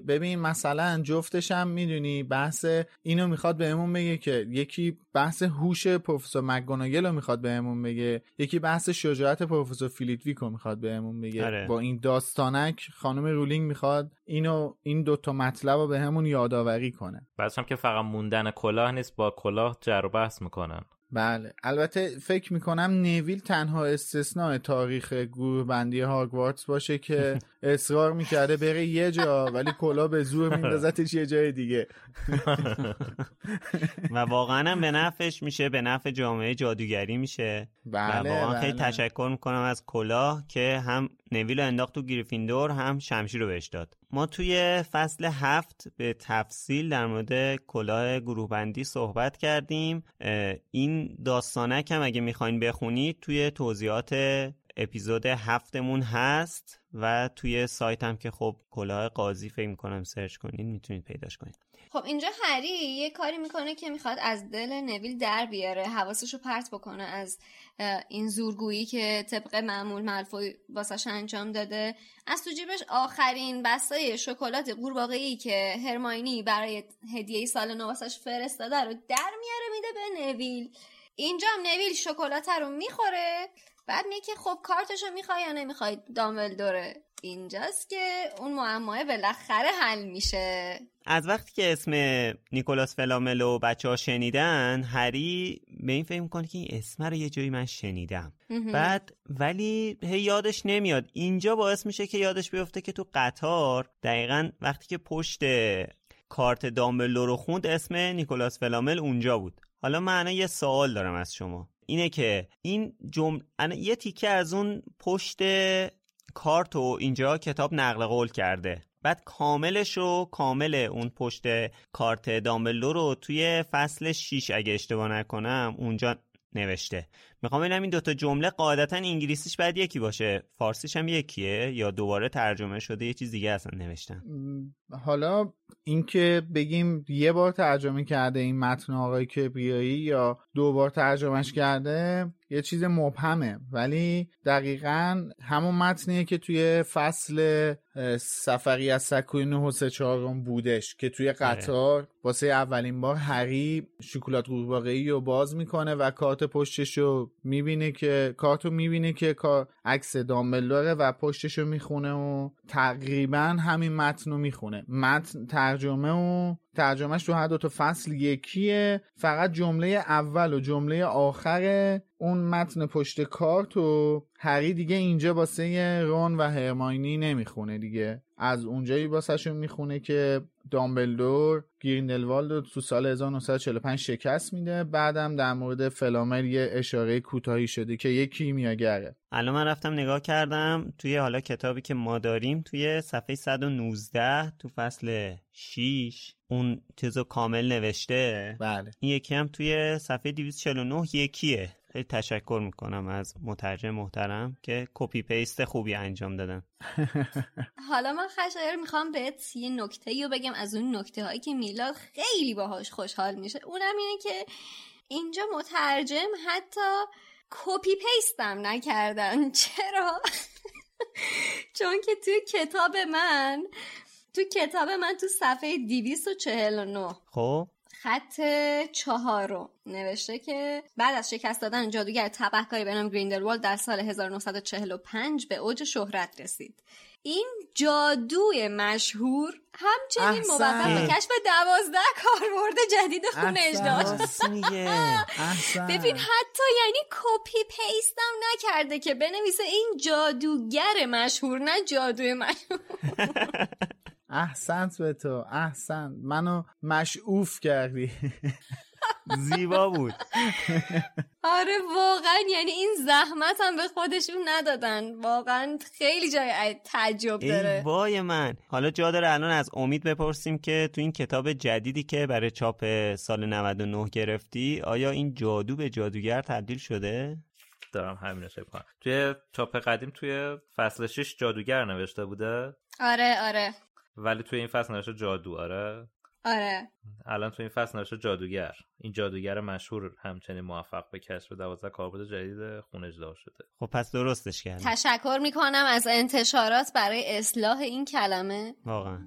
Speaker 5: ببین مثلا جفتش هم می‌دونی بحث اینو می‌خواد بهمون بگه که یکی بحث هوش پروفسور مک‌گوناگل رو می‌خواد بهمون بگه یکی بحث شجاعت پروفسور فیلیتویک رو می‌خواد بهمون بگه. آره. با این داستانک خانم رولینگ می‌خواد اینو این دوتا مطلب رو بهمون یادآوری کنه.
Speaker 4: بعدش هم که فقط موندن کلاه نیست با کلاه جر بحث می‌کنن.
Speaker 5: بله. البته فکر می‌کنم نویل تنها استثناء تاریخ گروه بندی هاگوارتس باشه که (laughs) اصرار می‌کرده بره یه جا ولی کلا به زور میندازتش یه جای دیگه. (laughs)
Speaker 2: و واقعا به نفعش میشه به نفع جامعه جادوگری میشه. بله و واقعا بله. خیلی تشکر می‌کنم از کلاه که هم نویل انداخت تو گریفیندور هم شمشیر رو بهش داد. ما توی فصل هفت به تفصیل در مورد کلاه گروه بندی صحبت کردیم. این داستانک هم اگه می‌خواین بخونید توی توضیحات اپیزود هفتمون هست و توی سایت هم که خب کلاه قاضی فکر می‌کنم سرچ کنید می‌تونید پیداش کنید
Speaker 3: خب اینجا هری یه کاری می‌کنه که می‌خواد از دل نویل در بیاره حواسش رو پرت بکنه از این زورگویی که طبق معمول ملفوی واسش انجام داده. از تو جیبش آخرین بستای شکلات قورباغه‌ای که هرماینی برای هدیه سال نو واسش فرستاده رو در میاره میده به نویل. اینجا هم نویل شکلات رو می‌خوره. بعد میگه خب کارتشو می‌خوای یا نمی‌خوای؟ دوره اینجاست که اون معماه بالاخره حل میشه.
Speaker 2: از وقتی که اسم نیکولاس فلامل و بچه ها شنیدن هری به این فکر می‌کنه که این اسم رو یه جایی من شنیدم. بعد ولی هی یادش نمیاد. اینجا باعث میشه که یادش بیفته که تو قطار دقیقا وقتی که پشت کارت دامبلو رو خوند اسم نیکولاس فلامل اونجا بود. حالا من یه سوال دارم از شما. اینه که این جمله یه تیکه از اون پشت کارت و اینجا کتاب نقل قول کرده. بعد کاملش رو کامل اون پشت کارت دامبلو رو توی فصل 6 اگه اشتباه نکنم اونجا نوشته. می‌خوام ببینم این دوتا جمله قاعدتا انگلیسیش باید یکی باشه. فارسیش هم یکیه یا دوباره ترجمه شده یه چیز دیگه اصلا نوشتن؟
Speaker 5: حالا اینکه بگیم یه بار ترجمه کرده این متن آقای کبریایی یا دو بار ترجمهش کرده یه چیز مبهمه. ولی دقیقا همون متنیه که توی فصل سفری از سکوی نه و سه چهارم بودش که توی قطار واسه اولین بار هری شکلات قورباغه‌ای رو باز می‌کنه و کارت پشتش رو می‌بینه که کارت رو می‌بینه که عکس دامبلدوره و پشتش رو می‌خونه و تقریبا همین متن رو می‌خونه. متن ترجمه و ترجمهش تو هر دو تا فصل یکیه. فقط جمله اول و جمله آخر اون متن پشت کارت و هری دیگه اینجا واسه رون و هرماینی نمی‌خونه دیگه. از اونجایی واسهشون می‌خونه که دامبلدور گریندلوالد رو تو سال 1945 شکست میده. بعدم در مورد فلامل یه اشاره کوتاهی شده که یه کیمیاگره.
Speaker 2: الان من رفتم نگاه کردم توی حالا کتابی که ما داریم توی صفحه 119 تو فصل 6 اون چیزو کامل نوشته.
Speaker 5: بله.
Speaker 2: این یکی هم توی صفحه 249 یکیه. خیلی تشکر می‌کنم از مترجم محترم که copy paste خوبی انجام دادن. (laughs)
Speaker 3: حالا من خشایر می‌خوام بهت یه نکته رو بگم از اون نکته هایی که میلاد خیلی باهاش خوشحال میشه. اونم اینه که اینجا مترجم حتی کپی پیستم نکردن. (laughs) چرا؟ (laughs) چون که توی کتاب من تو کتاب من تو صفحه 249
Speaker 2: خب؟
Speaker 3: خط چهارم نوشته که بعد از شکست دادن جادوگر تبهکاری به نام گریندلوالد در سال 1945 به اوج شهرت رسید. این جادوی مشهور همچنین موفق به کشف دوازده کاربرد جدید خونش داشت. ببین حتی یعنی کپی پیستم نکرده که بنویسه این جادوگر مشهور نه جادوی مشهور. (laughs)
Speaker 5: احسنت به تو احسن. منو مشعوف کردی. (laughs)
Speaker 2: زیبا بود.
Speaker 3: آره واقعا. یعنی این زحمت هم به خودشون ندادن. واقعا خیلی جای تعجب داره.
Speaker 2: ای وای من. حالا جا داره الان از امید بپرسیم که تو این کتاب جدیدی که برای چاپ سال 99 گرفتی آیا این جادو به جادوگر تبدیل شده؟
Speaker 4: دارم همین رو کنم توی چاپ قدیم توی فصل 6 جادوگر نوشته بوده؟
Speaker 3: آره آره.
Speaker 4: ولی توی این فصل نوشته جادو آره؟
Speaker 3: آره.
Speaker 4: الان توی این فصل نوشته جادوگر. این جادوگر مشهور همچنین موفق به کشف دوازده کاربرد جدید خونجدار شده.
Speaker 2: خب پس درستش کرد
Speaker 3: تشکر می‌کنم از انتشارات برای اصلاح این کلمه.
Speaker 2: واقعا.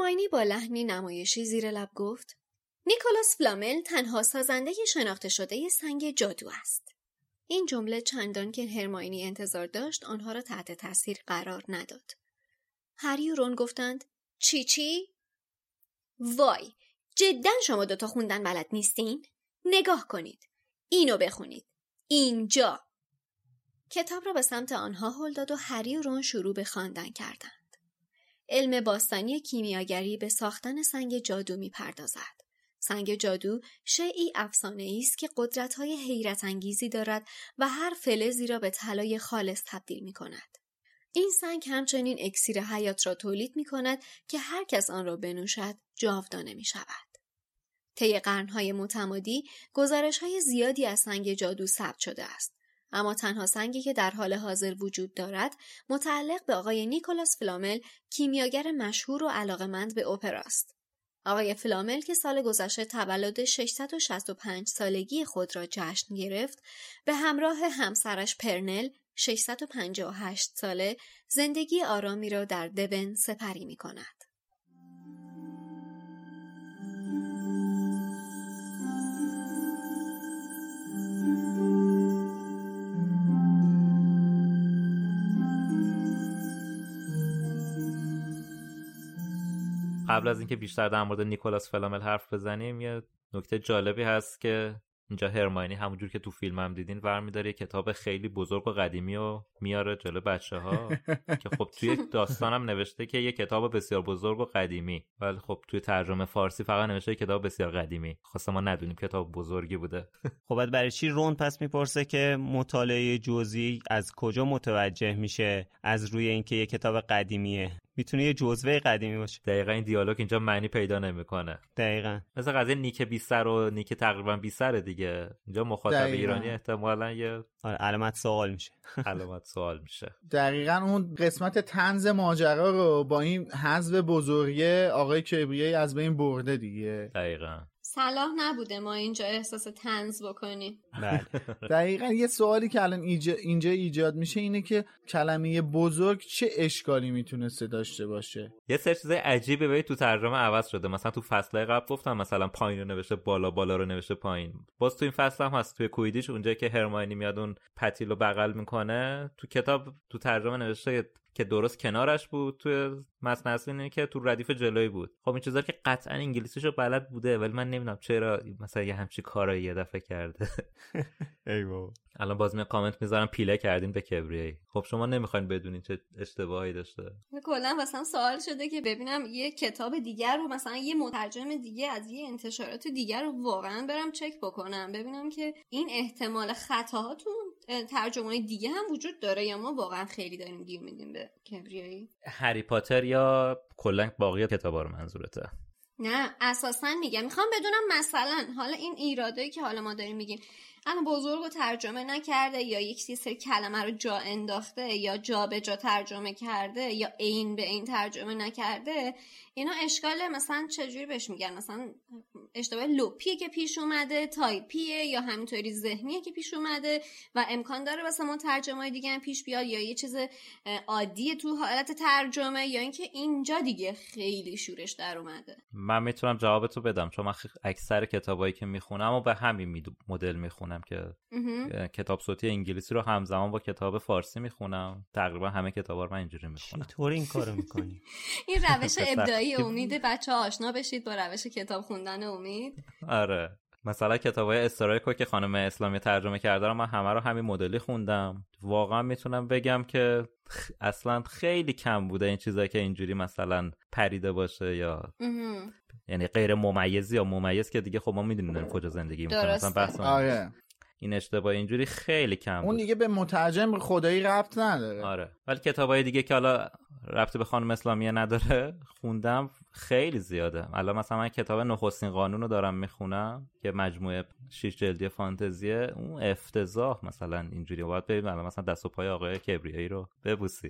Speaker 3: هرماینی با لحنی نمایشی زیر لب گفت نیکولاس فلامل تنها سازنده شناخته شده سنگ جادو است. این جمله چندان که هرماینی انتظار داشت آنها را تحت تاثیر قرار نداد. هری و رون گفتند چی چی؟ وای جدا شما دوتا خوندن بلد نیستین؟ نگاه کنید. اینو بخونید. اینجا. کتاب را به سمت آنها هل داد و هری و رون شروع به خواندن کردند. علم باستانی کیمیاگری به ساختن سنگ جادو می پردازد. سنگ جادو شیعی افسانه است که قدرت‌های حیرت انگیزی دارد و هر فلزی را به طلای خالص تبدیل می کند. این سنگ همچنین اکسیر حیات را تولید می کند که هر کس آن را بنوشد جاودانه می شود. طی قرنهای متمادی گزارش های زیادی از سنگ جادو ثبت شده است. اما تنها سنگی که در حال حاضر وجود دارد متعلق به آقای نیکولاس فلامل کیمیاگر مشهور و علاقمند به اپراست. آقای فلامل که سال گذشته تولد 665 سالگی خود را جشن گرفت به همراه همسرش پرنل 658 ساله زندگی آرامی را در دبن سپری می کند.
Speaker 4: قبل از اینکه بیشتر در مورد نیکولاس فلامل حرف بزنیم یه نکته جالبی هست که اینجا هرماینی همونجور که تو فیلم هم دیدین ور یه کتاب خیلی بزرگ و قدیمی و میاره جلو بچه ها که خب توی داستانم نوشته که یه کتاب بسیار بزرگ و قدیمی. ولی خب توی ترجمه فارسی فقط نوشته کتاب بسیار قدیمی. خواستم ما ندونیم کتاب بزرگی بوده. (laughs)
Speaker 2: خب بعد برای چی رون پس می‌پرسه که مطالعه جزئی از کجا متوجه میشه از روی اینکه یه کتاب قدیمیه؟ می‌تونه یه جزوه قدیمی باشه.
Speaker 4: دقیقا این دیالوگ اینجا معنی پیدا نمی‌کنه.
Speaker 2: دقیقا.
Speaker 4: مثل قضیه نیک بی سر و نیک تقریبا بی سر دیگه. اینجا مخاطب ایرانی احتمالا یه
Speaker 2: آره علامت سوال میشه. (laughs)
Speaker 4: علامت سوال میشه.
Speaker 5: دقیقا اون قسمت تنز ماجرا رو با این حذف بزرگی آقای کبریه از بین برده دیگه.
Speaker 4: دقیقا.
Speaker 3: صلاح نبوده ما اینجا احساس تنز بکنیم.
Speaker 2: بله. (laughs)
Speaker 5: دقیقا یه سوالی که الان اینجا ایجاد میشه اینه که کلمه بزرگ چه اشکالی می‌تونسته داشته باشه؟
Speaker 4: یه سر چیزای عجیبه به تو ترجمه عوض شده. مثلا تو فصل قبل گفتم مثلا پایین رو نوشته بالا بالا رو نوشته پایین. باز تو این فصل هم هست. توی کویدیش اونجا که هرماینی میاد اون پتیل رو بغل می‌کنه تو کتاب تو ترجمه نوشته که درست کنارش بود توی متن اصلی که تو ردیف جلوی بود. خب این چیزا که قطعا انگلیسیشو بلد بوده ولی من نمی‌دونم چرا مثلا یه همچی کارایی یه دفعه کرده. (laughs)
Speaker 2: ای بابا.
Speaker 4: الان باز می کامنت می‌ذارم پیله کردین به کبریایی. خب شما نمی‌خواین بدونین چه اشتباهی داشته.
Speaker 3: کلا واسم سوال شده که ببینم یه کتاب دیگر رو مثلا یه مترجم دیگه از یه انتشارات دیگر رو واقعا برم چک بکنم. ببینم که این احتمال خطاها تو ترجمه دیگه هم وجود داره یا ما واقعا خیلی داریم گیر میدیم به کبریایی؟
Speaker 4: هری پاتر یا کلا باقی کتابا رو منظورته؟
Speaker 3: نه اساسا میگم. می‌خوام بدونم مثلا حالا این ایرادایی که حالا ما داریم میگیم اما بزرگ رو ترجمه نکرده یا یک سری کلمه رو جا انداخته یا جا به جا ترجمه کرده یا عین به این ترجمه نکرده اینا اشکال مثلا چجوری بهش میگن؟ مثلا اشتباه لپیه که پیش اومده تایپیه یا همینطوری ذهنیه که پیش اومده و امکان داره واسه ما ترجمه دیگه هم پیش بیاد یا یه چیز عادیه تو حالت ترجمه یا اینکه اینجا دیگه خیلی شورش در اومده.
Speaker 4: من می‌تونم جوابتو بدم چون من اکثر کتابایی که می‌خونم و به همین مدل می‌خونم. که کتاب صوتی انگلیسی رو همزمان با کتاب فارسی می‌خونم. تقریبا همه کتابا رو من اینجوری می‌خونم.
Speaker 2: چطور این کارو می‌کنی؟ (laughs)
Speaker 3: این روش (laughs) ابداعی امید بچه آشنا بشید با روش کتاب خوندن امید.
Speaker 4: آره. مثلا کتاب های استرایکو که خانم اسلامی ترجمه کرده رو من همه رو همین مدلی خوندم. واقعا می‌تونم بگم که اصلا خیلی کم بوده این چیزایی که اینجوری مثلا پریده باشه یا یعنی غیر ممیزی یا ممیز که دیگه خب ما می‌دونیم کجا زندگی می‌کنیم. مثلا بحث
Speaker 5: آره.
Speaker 4: این اشتباه اینجوری خیلی کم
Speaker 5: اون دیگه به مترجم خدایی ربط نداره.
Speaker 4: آره. ولی کتابای دیگه که حالا ربطی به خانم اسلامیه نداره خوندم خیلی زیاده. الان مثلا من کتاب نخستین قانون رو دارم می‌خونم که مجموعه شیش جلدی فانتزیه. اون افتضاح مثلا اینجوری باید ببینم الان مثلا دست و پای آقای کبریایی رو ببوسی.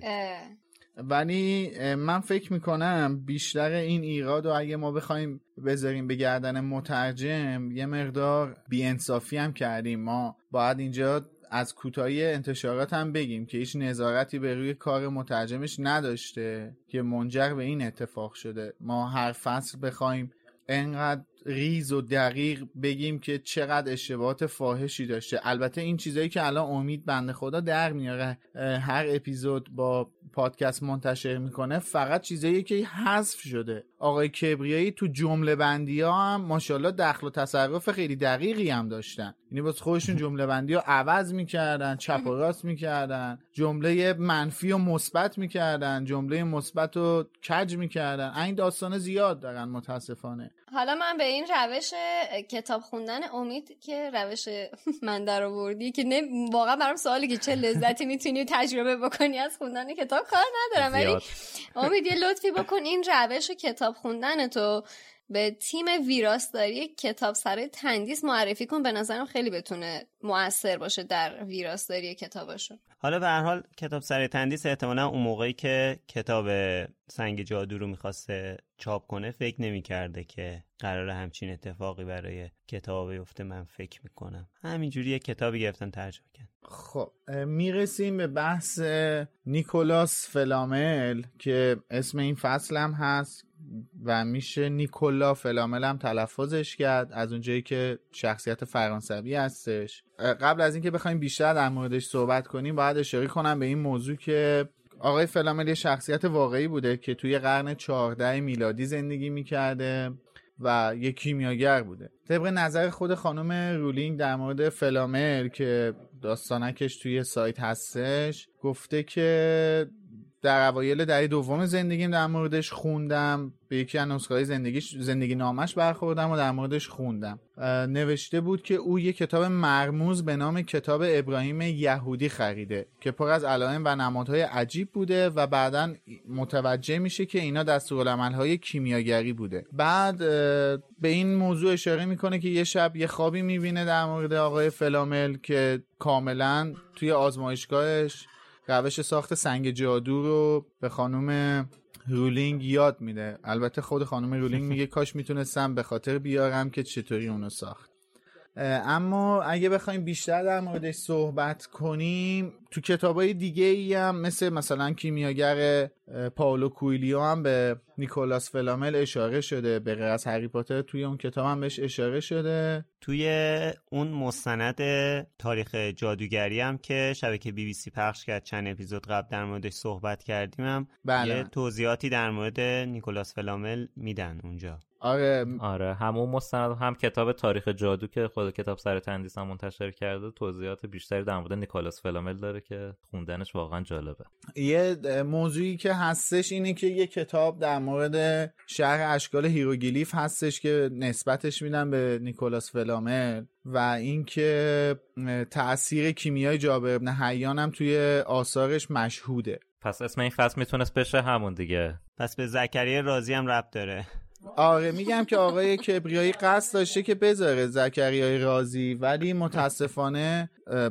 Speaker 5: ولی من فکر می‌کنم بیشتر این ایراد و اگه ما بخوایم بذاریم به گردن مترجم یه مقدار بیانصافی هم کردیم. ما باید اینجا از کوتاهی انتشارات هم بگیم که هیچ نظارتی به روی کار مترجمش نداشته که منجر به این اتفاق شده. ما هر فصل بخوایم انقدر ریز و دقیق بگیم که چقدر اشتباهات فاحشی داشته. البته این چیزایی که الان امید بنده خدا در میاره هر اپیزود با پادکست منتشر می‌کنه فقط چیزایی که حذف شده. آقای کبریایی تو جمله بندی ها هم ماشاءالله دخل و تصرف خیلی دقیقی هم داشتن. یعنی باز خودشون جمله بندی ها عوض می‌کردن چپ و راست می‌کردن جمله منفی و مثبت می‌کردن جمله مثبت و کج می‌کردن. این داستان زیاد دارن متاسفانه.
Speaker 3: حالا من به این روش کتاب خوندن امید که روش (laughs) من در آوردی که نه واقعا برام سوالی که چه لذتی می‌تونی تجربه بکنی از خوندن کتاب کار ندارم. ولی امید یه لطفی بکن این روش کتاب خوندن تو به تیم ویراستاری کتاب سرای تندیس معرفی کن. به نظرم خیلی بتونه موثر باشه در ویراستاری کتابشون
Speaker 2: حالا به هر حال کتاب سرای تندیس احتمالا اون موقعی که کتاب سنگ جادو رو می‌خواسته چاپ کنه فکر نمی‌کرده که قرار همچین اتفاقی برای کتاب بیفته. من فکر می‌کنم. همینجوری یه کتابی گرفتن ترجمه کرد
Speaker 5: خب می‌رسیم به بحث نیکولاس فلامل که اسم این فصل هم هست. و میشه نیکولا فلامل هم تلفظش کرد از اونجایی که شخصیت فرانسوی هستش. قبل از اینکه بخوایم بیشتر در موردش صحبت کنیم باید اشاره کنم به این موضوع که آقای فلامل یه شخصیت واقعی بوده که توی قرن 14 میلادی زندگی می‌کرده و یک کیمیاگر بوده. طبق نظر خود خانم رولینگ در مورد فلامر که داستانکش توی سایت هستش گفته که در اوایل دهه دوم زندگیم در موردش خوندم به یکی از نسخه‌های زندگیش زندگی نامش برخوردم و در موردش خوندم. نوشته بود که او یک کتاب مرموز به نام کتاب ابراهیم یهودی خریده که پر از علائم و نمادهای عجیب بوده و بعدا متوجه میشه که اینا دستورالعملهای کیمیاگری بوده. بعد به این موضوع اشاره می‌کنه که یه شب یه خوابی می‌بینه در مورد آقای فلامل که کاملا توی آزمایشگاهش روش ساخت سنگ جادو رو به خانم رولینگ یاد میده. البته خود خانم رولینگ میگه (laughs) کاش می‌تونستم به خاطر بیارم که چطوری اونو ساخت. اما اگه بخوایم بیشتر در موردش صحبت کنیم تو کتابای دیگه ای هم مثل مثلا کیمیاگر پاولو کویلیو هم به نیکولاس فلامل اشاره شده. به غیر از هری پاتر توی اون کتاب هم بهش اشاره شده.
Speaker 2: توی اون مستند تاریخ جادوگری هم که شبکه بی بی سی پخش کرد چند اپیزود قبل در موردش صحبت کردیم هم
Speaker 5: بله.
Speaker 2: یه توضیحاتی در مورد نیکولاس فلامل میدن اونجا.
Speaker 5: آره.
Speaker 4: آره همون مستند هم کتاب تاریخ جادو که خود کتاب سر تندیس هم منتشر کرده توضیحات بیشتری در مورد نیکولاس فلامل داره که خوندنش واقعا جالبه.
Speaker 5: یه موضوعی که هستش اینه که یه کتاب در مورد شرح اشکال هیروگلیف هستش که نسبتش میدن به نیکولاس فلامل و اینکه تاثیر کیمیای جابر ابن حیان هم توی آثارش مشهوده.
Speaker 4: پس اسم این فصل می‌تونست بشه همون دیگه.
Speaker 2: پس به زکریای رازی هم ربط داره.
Speaker 5: آره میگم که آقای کبریایی قصد داشته که بذاره زکریای رازی ولی متاسفانه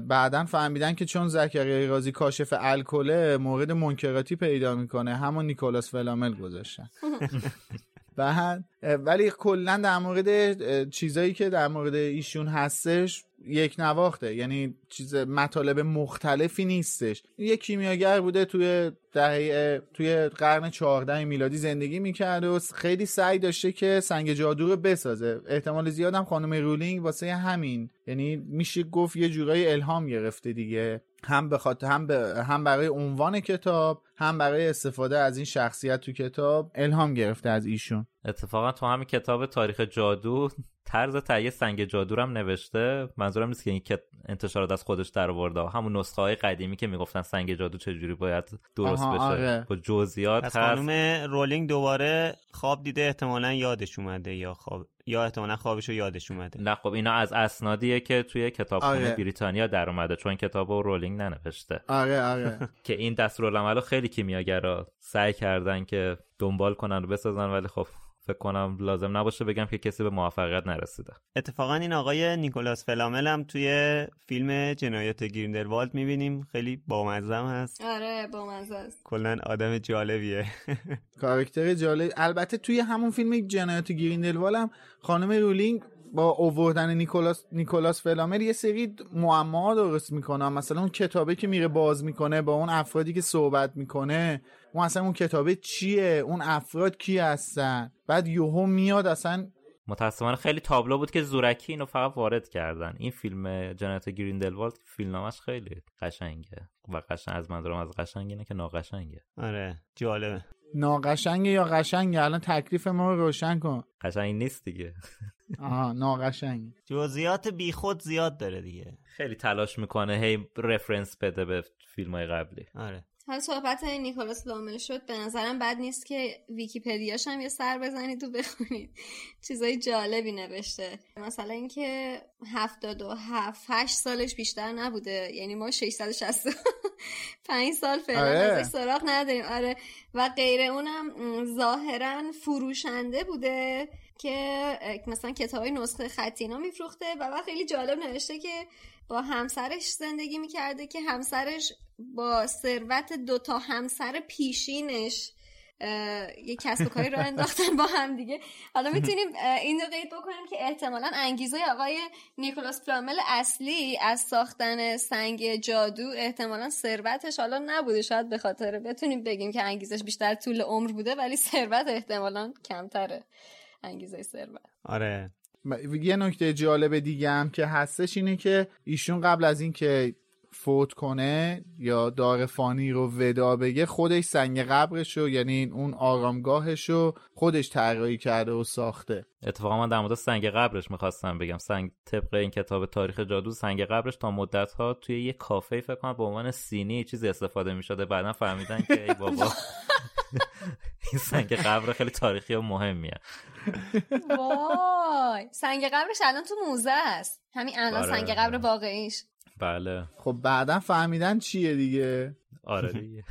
Speaker 5: بعدا فهمیدن که چون زکریای رازی کاشف الکله مورد منکراتی پیدا می‌کنه. همون نیکولاس فلامل گذاشتن. (laughs) بعد ولی کلا در مورد چیزایی که در مورد ایشون هستش یک نواخته. یعنی چیز مطالب مختلفی نیستش. یک کیمیاگر بوده توی دهه توی قرن 14 میلادی زندگی می‌کرده و خیلی سعی داشته که سنگ جادو رو بسازه. احتمال زیادم خانم رولینگ واسه همین. یعنی میشه گفت یه جورایی الهام گرفته دیگه. هم به خاطر هم, به هم برای عنوان کتاب هم برای استفاده از این شخصیت تو کتاب الهام گرفته از ایشون.
Speaker 4: اتفاقا تو همین کتاب تاریخ جادو طرز تهیه سنگ جادو هم نوشته. منظورم نیست که این انتشارات از خودش در آورده همون نسخه های قدیمی که می‌گفتن سنگ جادو چجوری باید درست بشه.
Speaker 5: آره.
Speaker 4: با جزئیات
Speaker 2: پس خانم رولینگ دوباره خواب دیده احتمالا یادش اومده یا خواب یا احتمالا خوابش رو یادش اومده.
Speaker 4: نه خب اینا از اسنادیه که توی کتابخونه
Speaker 5: آره.
Speaker 4: بریتانیا در اومده چون کتاب رو رولینگ ننوشته.
Speaker 5: آره (laughs) آره.
Speaker 4: که این دستورالعمل رو خیلی کیمیاگرا سعی کردن که دنبال کنن و بسازن ولی خب فکر کنم لازم نباشه بگم که کسی به موفقیت نرسیده.
Speaker 2: اتفاقا این آقای نیکولاس فلامل هم توی فیلم جنایات گریندلوالد می‌بینیم. خیلی بامزه هست.
Speaker 3: آره بامزه است.
Speaker 2: کلا آدم جالبیه. (laughs)
Speaker 5: کاراکتر جالب. البته توی همون فیلم جنایات گریندلوالد هم خانم رولینگ با اووردن نیکولاس نیکولاس فلامل یه سری معما درست می‌کنه. مثلا اون کتابه که میره باز می‌کنه با اون افرادی که صحبت می‌کنه. اون اصلا اون کتابه چیه؟ اون افراد کی هستن؟ بعد یوهو میاد اصلا
Speaker 4: متاسفانه خیلی تابلو بود که زورکی اینو فقط وارد کردن. این فیلم جنایت گریندلوالد فیلمنامش خیلی قشنگه و قشنگ از منظورم از قشنگ اینه که ناقشنگه.
Speaker 2: آره جالبه.
Speaker 5: ناقشنگه یا قشنگه؟ الان تکلیف ما رو روشن کن.
Speaker 4: قشنگ نیست دیگه. (laughs)
Speaker 5: آها ناقشنگ.
Speaker 2: جزئیات بیخود زیاد داره دیگه.
Speaker 4: خیلی تلاش می‌کنه هی رفرنس بده به فیلم های قبلی.
Speaker 2: آره.
Speaker 3: حالا صحبت نیکولاس لامل شد به نظرم بد نیست که ویکیپدیاش هم یه سر بزنید و بخونید (laughs) چیزای جالبی نوشته. مثلا اینکه هفتاد و هفت هشت سالش بیشتر نبوده. یعنی ما 665 (laughs) سال فعلا
Speaker 5: آره.
Speaker 3: ازش سراغ نداریم. آره. و غیر اونم ظاهرا فروشنده بوده که مثلا کتاب های نسخه خطی اینا میفروخته. و خیلی جالب نوشته که با همسرش زندگی می‌کرده که همسرش با ثروت دوتا همسر پیشینش یه کسب و کاری را انداختن با هم دیگه. حالا می‌تونیم این رو قید بکنیم که احتمالا انگیزه آقای نیکولاس فلامل اصلی از ساختن سنگ جادو احتمالا ثروتش حالا نبوده. شاید به خاطر بتونیم بگیم که انگیزش بیشتر طول عمر بوده ولی ثروت احتمالا کمتره. انگیزه ثروت.
Speaker 2: آره.
Speaker 5: یه نکته جالب دیگه هم که هستش اینه که ایشون قبل از اینکه فوت کنه یا دار فانی رو ودا بگه خودش سنگ قبرش رو یعنی اون آرامگاهش رو خودش طراحی کرده و ساخته.
Speaker 4: اتفاقا من در مورد سنگ قبرش می‌خواستم بگم. سنگ طبق این کتاب تاریخ جادو سنگ قبرش تا مدت ها توی یه کافه فکر کنم به عنوان سینی چیزی استفاده می‌شده. بعدا فهمیدن که ای بابا. (laughs) این سنگ قبر خیلی تاریخی و مهمیه.
Speaker 3: وای سنگ قبرش الان تو موزه است. همین الان
Speaker 4: آره.
Speaker 3: سنگ قبر واقعیش.
Speaker 4: بله.
Speaker 5: خب بعدا فهمیدن چیه دیگه؟
Speaker 4: آره دیگه.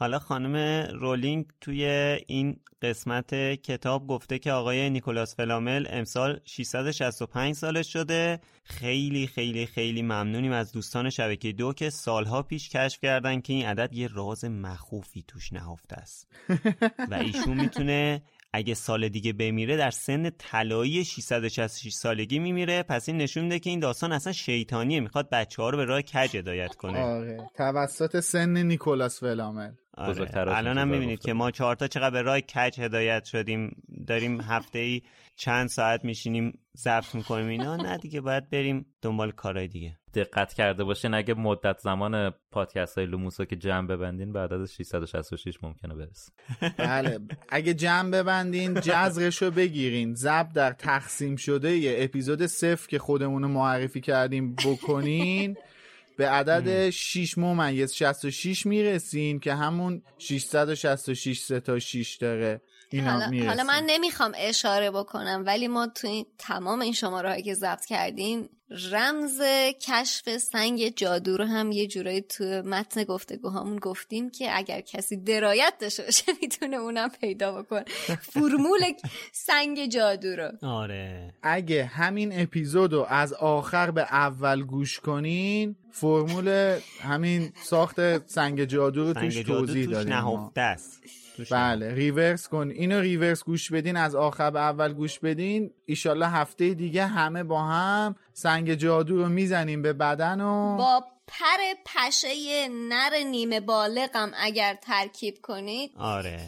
Speaker 2: حالا خانم رولینگ توی این قسمت کتاب گفته که آقای نیکولاس فلامل امسال 665 سالش شده. خیلی خیلی خیلی ممنونیم از دوستان شبکه دو که سالها پیش کشف کردن که این عدد یه راز مخوفی توش نهفته است. و ایشون می‌تونه اگه سال دیگه بمیره در سن طلایی 666 سالگی میمیره. پس این نشون میده که این داستان اصلا شیطانیه. می‌خواد بچه ها رو به راه کج هدایت کنه.
Speaker 5: آره. توسط سن نیکولاس
Speaker 2: آره.
Speaker 4: بزرگتراشون
Speaker 2: الان هم می‌بینید. که ما چهارتا چقدر به راه کج هدایت شدیم. داریم هفته ای چند ساعت میشینیم ضبط می‌کنیم اینا. نه دیگه باید بریم دنبال کارهای دیگه.
Speaker 4: دقت کرده باشین. اگه مدت زمان پادکست های لوموسو که جمع ببندین به عدد 666 ممکنه برسه.
Speaker 5: بله. اگه جمع ببندین جذرش رو بگیرین. زب در تقسیم شده یه اپیزود صفر که خودمون رو معرفی کردیم بکنین. به عدد 6 ممیز 66 می‌رسین که همون 666 سه تا 6 داره اینا
Speaker 3: حالا, حالا من نمی‌خوام اشاره بکنم ولی ما تو این تمام این شماره هایی که ضبط کردیم رمز کشف سنگ جادو رو هم یه جورایی تو متن گفتگوهامون گفتیم که اگر کسی درایت داشته باشه (laughs) می‌تونه اونم پیدا بکنه. فرمول سنگ جادو رو.
Speaker 2: آره.
Speaker 5: اگه همین اپیزود رو از آخر به اول گوش کنین فرمول همین ساخت سنگ جادو رو توش توضیح دادیم.
Speaker 2: نهفته است.
Speaker 5: بله ریورس کن. اینو ریورس گوش بدین از آخر به اول گوش بدین. ایشالله هفته دیگه همه با هم سنگ جادو رو می‌زنیم به بدن و
Speaker 3: با پر پشه نر نیمه بالغم اگر ترکیب کنید.
Speaker 2: آره.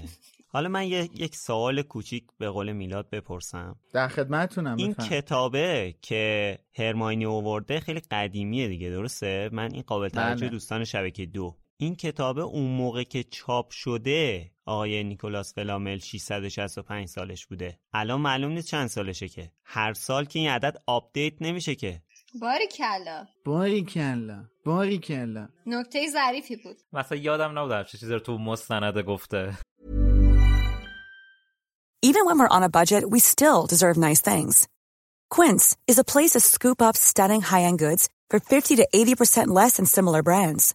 Speaker 2: حالا من یه- یک سوال کوچیک به قول میلاد بپرسم.
Speaker 5: در خدمتتونم
Speaker 2: این. کتابه که هرماینی اوورده خیلی قدیمیه دیگه درسته؟ من این قابل توجه
Speaker 5: بله.
Speaker 2: دوستان شبکه دو. این کتابه اون موقع که چاپ شده آقای نیکولاس فلامل 665 سالش بوده. الان معلوم نیست چند سالشه که. هر سال که این عدد update نمیشه که.
Speaker 3: باری کلا.
Speaker 5: باری کلا. باری کلا.
Speaker 3: نکته ظریفی بود.
Speaker 4: مثلا یادم نبود همچین چیزی رو تو مستنده گفته.
Speaker 9: Even when we're on a budget, we still deserve nice things. Quince is a place to scoop up stunning high-end goods for 50 to 80% less than similar brands.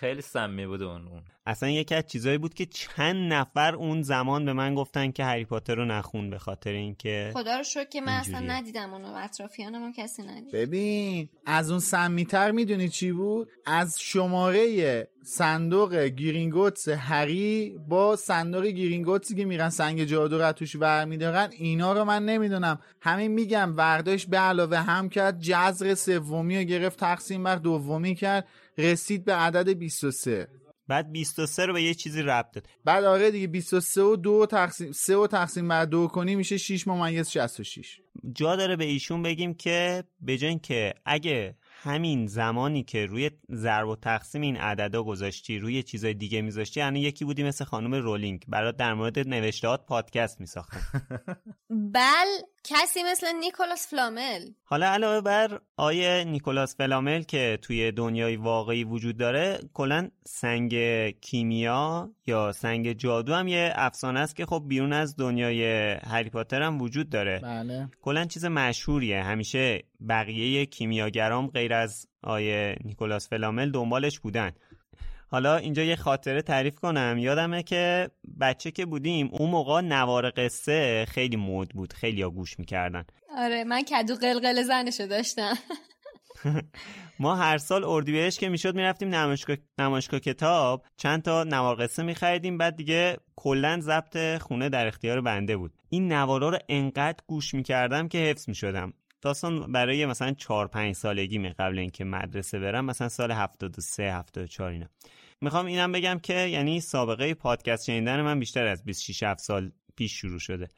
Speaker 4: خیلی سمی بود اون اون.
Speaker 2: اصلا یکی از چیزایی بود که چند نفر اون زمان به من گفتن که هری پاتر رو نخون به خاطر اینکه
Speaker 3: خدا رو شکر که من اصلا ندیدم اونو اطرافیانم کسی ندید.
Speaker 5: ببین از اون سمیتر می‌دونی چی بود؟ از شماره صندوق گیرینگوتس هری با صندوق گیرینگوتسی که میرن سنگ جادو رو توش برمیدارن اینا رو من نمی‌دونم. همین میگم ورداش به علاوه هم کرد جذر سومی رو گرفت تقسیم بر دومی کرد. رسید به عدد 23
Speaker 2: بعد 23 رو به یه چیزی ربط داد
Speaker 5: بعد آره دیگه 23 و 2 تقسیم 3 و تقسیم بر 2 کنی میشه 6 ممیز 66
Speaker 2: جا داره به ایشون بگیم که بجن که اگه همین زمانی که روی ضرب و تقسیم این عددا گذاشتی روی چیزای دیگه میذاشتی یعنی یکی بودی مثل خانم رولینگ. برات در مورد نوشتهات پادکست میساختن (laughs)
Speaker 3: بل کسی مثل نیکولاس فلامل.
Speaker 2: حالا علاوه بر آیه نیکولاس فلامل که توی دنیای واقعی وجود داره کلا سنگ کیمیا یا سنگ جادو هم یه افسانه است که خب بیرون از دنیای هری پاتر هم وجود داره.
Speaker 5: بله.
Speaker 2: کلا چیز مشهوریه. همیشه بقیه کیمیاگرام غیر از آیه نیکولاس فلامل دنبالش بودن. حالا اینجا یه خاطره تعریف کنم. یادمه که بچه که بودیم اون موقع نوار قصه خیلی مود بود. خیلی ها گوش می‌کردن.
Speaker 3: آره من کدو قلقل زنشو داشتم. (laughs)
Speaker 2: ما هر سال اردیبهشت که می‌شد می‌رفتیم نمایشگاه نمایشگاه کتاب. چند تا نوار قصه میخریدیم. بعد دیگه کلا ضبط خونه در اختیار بنده بود. این نوارا رو انقدر گوش می‌کردم که حفظ می‌شدم. داستان برای مثلا 4 5 سالگی می قبل اینکه مدرسه برم مثلا سال 73 74 اینا. می‌خوام اینم بگم که یعنی سابقه پادکست شنیدن من بیشتر از 26 7 سال پیش شروع شده.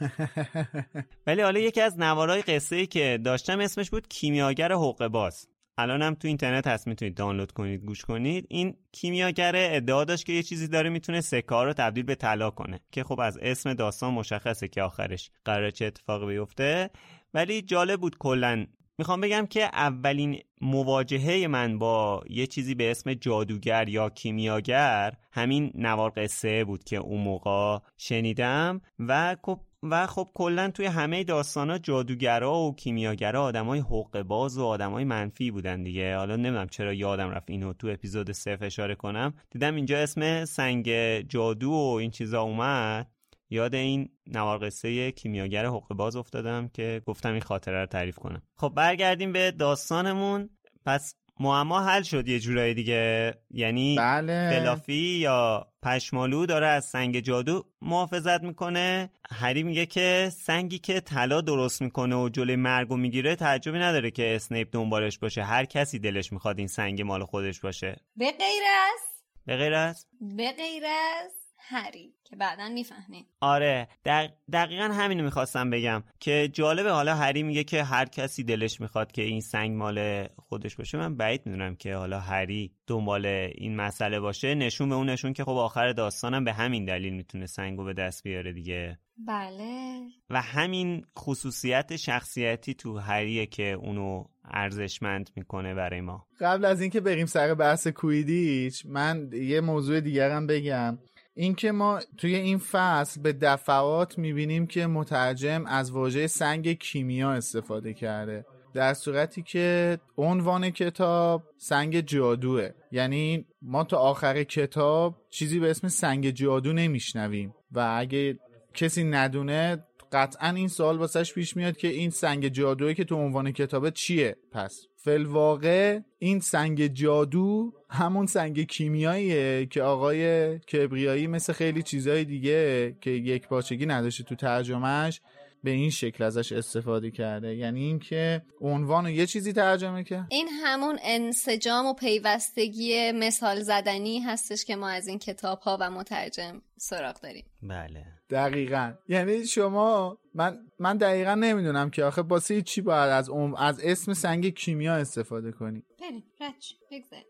Speaker 2: (laughs) ولی حالا یکی از نوارای قصه ای که داشتم اسمش بود کیمیاگر حقه باز. الانم تو اینترنت هست می‌تونید دانلود کنید گوش کنید. این کیمیاگر ادعا داشت که یه چیزی داره می‌تونه سکه رو تبدیل به طلا کنه که خب از اسم داستان مشخصه که آخرش قرار چه اتفاقی بیفته. ولی جالب بود کلا می‌خوام بگم که اولین مواجهه من با یه چیزی به اسم جادوگر یا کیمیاگر همین نوار قصه بود که اون موقع شنیدم و خب و خب کلا توی همه داستانا جادوگرا و کیمیاگرا آدمای حق باز و آدمای منفی بودن دیگه. حالا نمی‌دونم چرا یادم رفت اینو تو اپیزود صفر اشاره کنم. دیدم اینجا اسم سنگ جادو و این چیزا اومد. یاد این نوار قصه کیمیاگر حقوق باز افتادم که گفتم این خاطره رو تعریف کنم. خب برگردیم به داستانمون. پس معما حل شد یه جورایی دیگه. یعنی
Speaker 5: بله.
Speaker 2: فلافی یا پشمالو داره از سنگ جادو محافظت می‌کنه. هری میگه که سنگی که طلا درست می‌کنه و جلوی مرگو می‌گیره تعجبی نداره که اسنیپ دنبالش باشه. هر کسی دلش می‌خواد این سنگ مال خودش باشه.
Speaker 3: به غیر از؟
Speaker 2: به غیر از؟
Speaker 3: به غیر از هری. که بعدا می‌فهمیم.
Speaker 2: آره دق... دقیقا همینو می‌خواستم بگم که جالبه حالا هری میگه که هر کسی دلش می‌خواد که این سنگ مال خودش باشه. من بعید می‌دونم که حالا هری دنبال این مسئله باشه. نشون به اون نشون که خب آخر داستانم به همین دلیل می‌تونه سنگو به دست بیاره دیگه.
Speaker 3: بله.
Speaker 2: و همین خصوصیت شخصیتی تو هریه که اونو ارزشمند می‌کنه برای ما.
Speaker 5: قبل از اینکه بریم سر بحث کویدیچ من یه موضوع دیگرم بگم. اینکه ما توی این فصل به دفعات می‌بینیم که مترجم از واژه سنگ کیمیا استفاده کرده. در صورتی که عنوان کتاب سنگ جادوه. یعنی ما تا آخر کتاب چیزی به اسم سنگ جادو نمیشنویم. و اگه کسی ندونه قطعا این سوال واسش پیش میاد که این سنگ جادویی که تو عنوان کتابه چیه؟ پس فلواقع این سنگ جادو همون سنگ کیمیاییه که آقای کبریایی مثل خیلی چیزهای دیگه که یک پاچگی نداشته تو ترجمهش به این شکل ازش استفاده کرده. یعنی اینکه عنوان یه چیزی ترجمه کرد.
Speaker 3: این همون انسجام و پیوستگی مثال زدنی هستش که ما از این کتاب ها و مترجم سراغ داریم.
Speaker 2: بله.
Speaker 5: دقیقا. یعنی شما من من دقیقا نمی‌دونم که آخه باسه چی باید از از اسم سنگ کیمیا استفاده کنی.
Speaker 3: بریم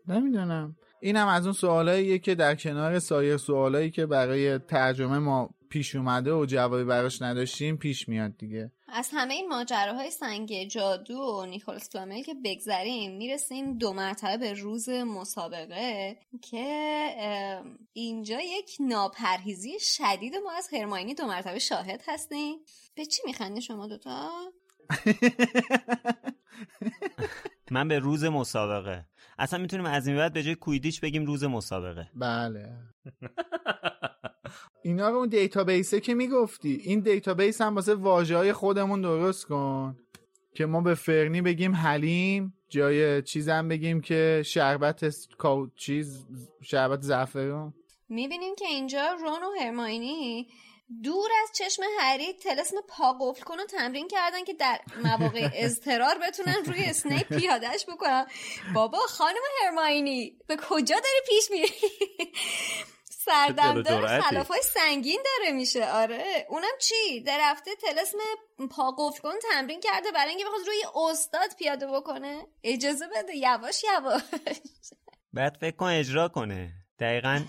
Speaker 5: نمی‌دونم. اینم از اون سوالاییه که در کنار سایر سوالایی که برای ترجمه ما پیش اومده و جوابی براش نداشتیم پیش میاد دیگه.
Speaker 3: از همه این ماجراهای سنگ جادو و نیکولس فلامل که بگذریم می‌رسیم دو مرتبه به روز مسابقه که اینجا یک ناپرهیزی شدید ما از هرماینی دو مرتبه شاهد هستیم. به چی میخندی شما دوتا؟ (laughs)
Speaker 2: من به روز مسابقه. اصلا می‌تونیم از این بعد به جای کویدیچ بگیم روز مسابقه.
Speaker 5: بله. (laughs) اینا رو اون database ه که می‌گفتی این database هم واسه واژه های خودمون درست کن. که ما به فرنی بگیم حلیم جای چیزم بگیم که شربت چیز شربت زعفران
Speaker 3: می‌بینیم که اینجا رون و هرماینی دور از چشم هری تلسم پا قفل کنو تمرین کردن که در مواقع (laughs) اضطرار بتونن روی اسنیپ پیادش بکنن. بابا خانم هرماینی به کجا داری پیش میری؟ سردمدار خلاف های سنگین داره میشه. آره. اونم چی؟ در هفته تلسم پا قفل کن تمرین کرده برای اینکه بخواد روی استاد پیاده بکنه. اجازه بده. یواش یواش.
Speaker 2: بعد فکر کن اجرا کنه. دقیقا.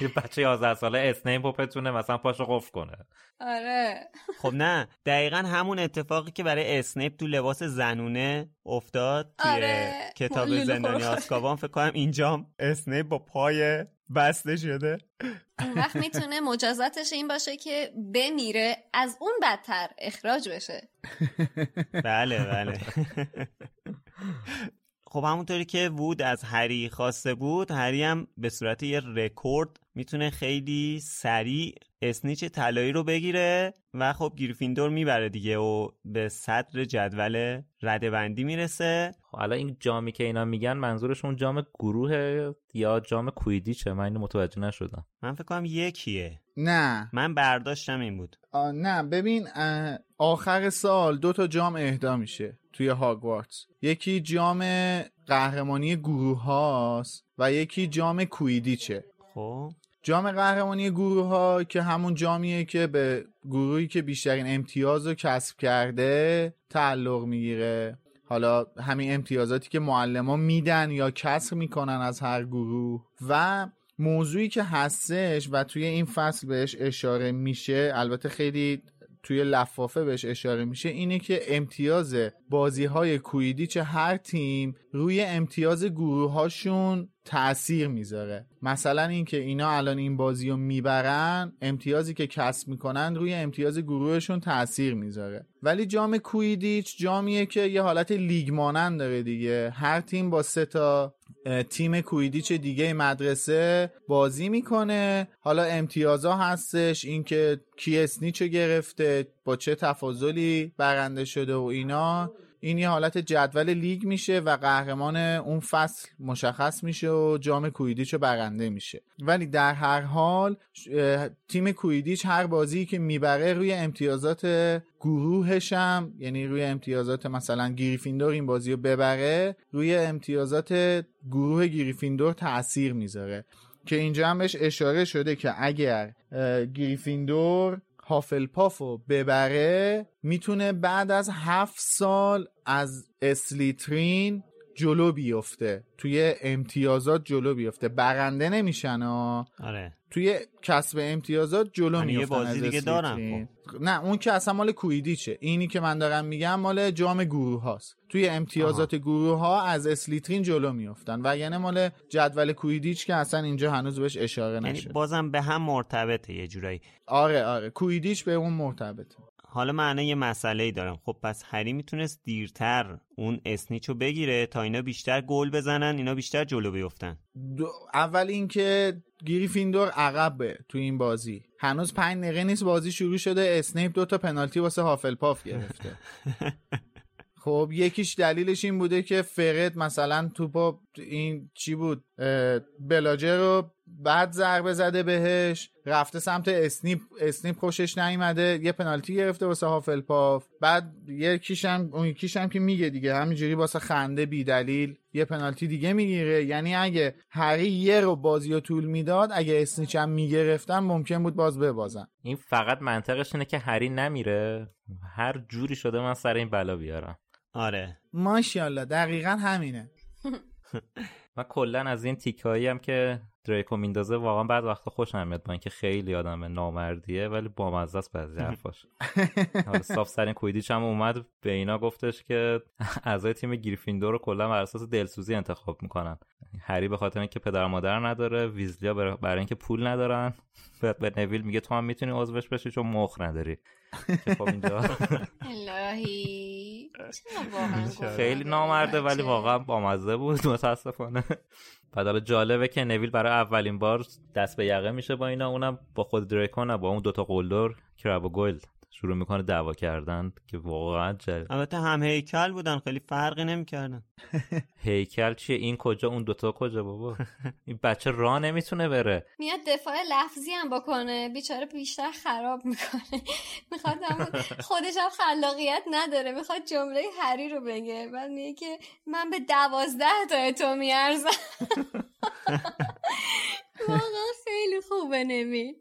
Speaker 4: یه بچه 11 ساله اسنیپ بتونه مثلا پاشو قفل کنه.
Speaker 3: آره.
Speaker 2: خب نه. دقیقا همون اتفاقی که برای اسنیپ تو لباس زنونه افتاد توی
Speaker 3: آره.
Speaker 2: کتاب زندانی آزکابان فکر کنم اینجام اسنیپ با پای بسته شده.
Speaker 3: اون وقت می‌تونه مجازاتش این باشه که بمیره از اون بدتر اخراج بشه. (laughs)
Speaker 2: بله بله. خب همونطوری که وود از هری خواسته بود هری هم به صورت یه رکورد می‌تونه خیلی سریع اسنیچ طلایی رو بگیره و خب گریفیندور می‌بره دیگه و به صدر جدول ردبندی می‌رسه.
Speaker 4: خب حالا این جامی که اینا میگن منظورشون جام گروه یا جام کویدیچه؟ من اینو متوجه نشدم.
Speaker 2: من فکر کنم یکیه.
Speaker 5: نه.
Speaker 2: من برداشتم این بود.
Speaker 5: نه ببین آخر سال دو تا جام اهدا میشه توی هاگوارتس یکی جام قهرمانی گروه هاست و یکی جام کویدیچه.
Speaker 2: خب.
Speaker 5: جام قهرمانی گروه ها که همون جامیه که به گروهی که بیشترین امتیاز رو کسب کرده تعلق می‌گیره. حالا همین امتیازاتی که معلم میدن یا کسر می‌کنن از هر گروه و موضوعی که هستش و توی این فصل بهش اشاره میشه البته خیلی توی لفافه بهش اشاره میشه اینه که امتیاز بازی های کویدیچ هر تیم روی امتیاز گروه هاشون تاثیر می‌ذاره. مثلا اینکه اینا الان این بازی رو می‌برن امتیازی که کسب می‌کنن روی امتیاز گروهشون تاثیر می‌ذاره. ولی جام کویدیچ جامیه که یه حالت لیگ مانند داره دیگه. هر تیم با سه تا تیم کویدیچ دیگه مدرسه بازی می‌کنه. حالا امتیازا هستش اینکه کی اسنیچو گرفته با چه تفاضلی برنده شده و اینا. این یه حالت جدول لیگ میشه و قهرمان اون فصل مشخص میشه و جام کویدیچ برنده میشه. ولی در هر حال تیم کویدیچ هر بازی که می‌بره روی امتیازات گروهش هم یعنی روی امتیازات مثلا گریفیندور این بازی رو ببره روی امتیازات گروه گریفیندور تاثیر می‌ذاره. که اینجا هم بهش اشاره شده که اگر گریفیندور هافلپافو ببره می‌تونه بعد از هفت سال از اسلیترین جلو بیفته. توی امتیازات جلو بیفته. برنده نمیشن
Speaker 2: آره.
Speaker 5: توی کسب امتیازات جلو میفتن
Speaker 2: بازی دیگه دارم
Speaker 5: خب. نه اون که اصلا مال کویدیچه. اینی که من دارم میگم مال جام گروه هاست. توی امتیازات آها. گروه ها از اسلیترین جلو میفتن. و یعنی مال جدول کویدیچ که اصلا اینجا هنوز بهش اشاره
Speaker 2: یعنی
Speaker 5: نشد
Speaker 2: بازم به هم مرتبطه یه جورایی.
Speaker 5: آره آره. کویدیچ به اون مرتبطه.
Speaker 2: حالا من یه مسئله ای دارم. خب پس هری می‌تونست دیرتر اون اسنیچو بگیره تا اینا بیشتر گل بزنن اینا بیشتر جلو بیفتن.
Speaker 5: اول اینکه گریفیندور عقبه تو این بازی. هنوز پنج دقیقه نیست بازی شروع شده. اسنیپ دو تا پنالتی واسه هافلپاف گرفته. (laughs) خب یکیش دلیلش این بوده که فرد مثلا توپا این چی بود؟ بلاجر رو بعد ضربه زده بهش رفته سمت اسنیپ اسنیپ خوشش نیومده یه پنالتی گرفته واسه هافلپاف بعد یکیشم اون یکیشم که میگه دیگه همینجوری واسه خنده بی دلیل یه پنالتی دیگه می‌گیره. یعنی اگه هری یه رو بازی رو طول می‌داد اگه اسنیچ هم می‌گرفتن ممکن بود باز ببازن.
Speaker 4: این فقط منطقش اینه که هری نمیره. هر جوری شده من سر این بلا بیارم.
Speaker 2: آره.
Speaker 5: ماشاءالله دقیقا همینه. (laughs)
Speaker 4: من کلا از این تیکایی هم که دریکو میندازه واقعا بعد وقتا خوشم میاد با اینکه خیلی آدم نامردیه ولی بامزه است بعضی (laughs) حرفاش. حالا صاف سرین کویدیچ هم اومد به اینا گفتش که اعضای تیم گریفیندور رو کلا بر اساس دلسوزی انتخاب می‌کنن. هری به خاطر اینکه پدر مادر نداره ویزلیا برای اینکه پول ندارن. به نویل میگه تو هم می‌تونی عضوش بشی چون مخ نداری. خب اینجا (laughs) خیلی نامرده ولی واقعا بامزه بود متاسفانه. بعد حالا جالبه که نویل برای اولین بار دست به یقه میشه با اینا اونم با خود دریکون با اون دوتا قلدر کراب و گل شروع می‌کنه دعوا کردن که واقعا جل
Speaker 2: البته هم هیکل بودن خیلی فرقی نمی‌کردن. (laughs)
Speaker 4: هیکل چیه؟ این کجا؟ اون دوتا کجا بابا؟ این بچه راه نمی‌تونه بره.
Speaker 3: میاد دفاع لفظی هم بکنه بیچاره بیشتر خراب می‌کنه. (laughs) می‌خواد خودش هم خلاقیت نداره می‌خواد جمله هری رو بگه. بعد میگه که من به دوازده تا تو میارزم. (laughs) واقعا خیلی خوبه نمی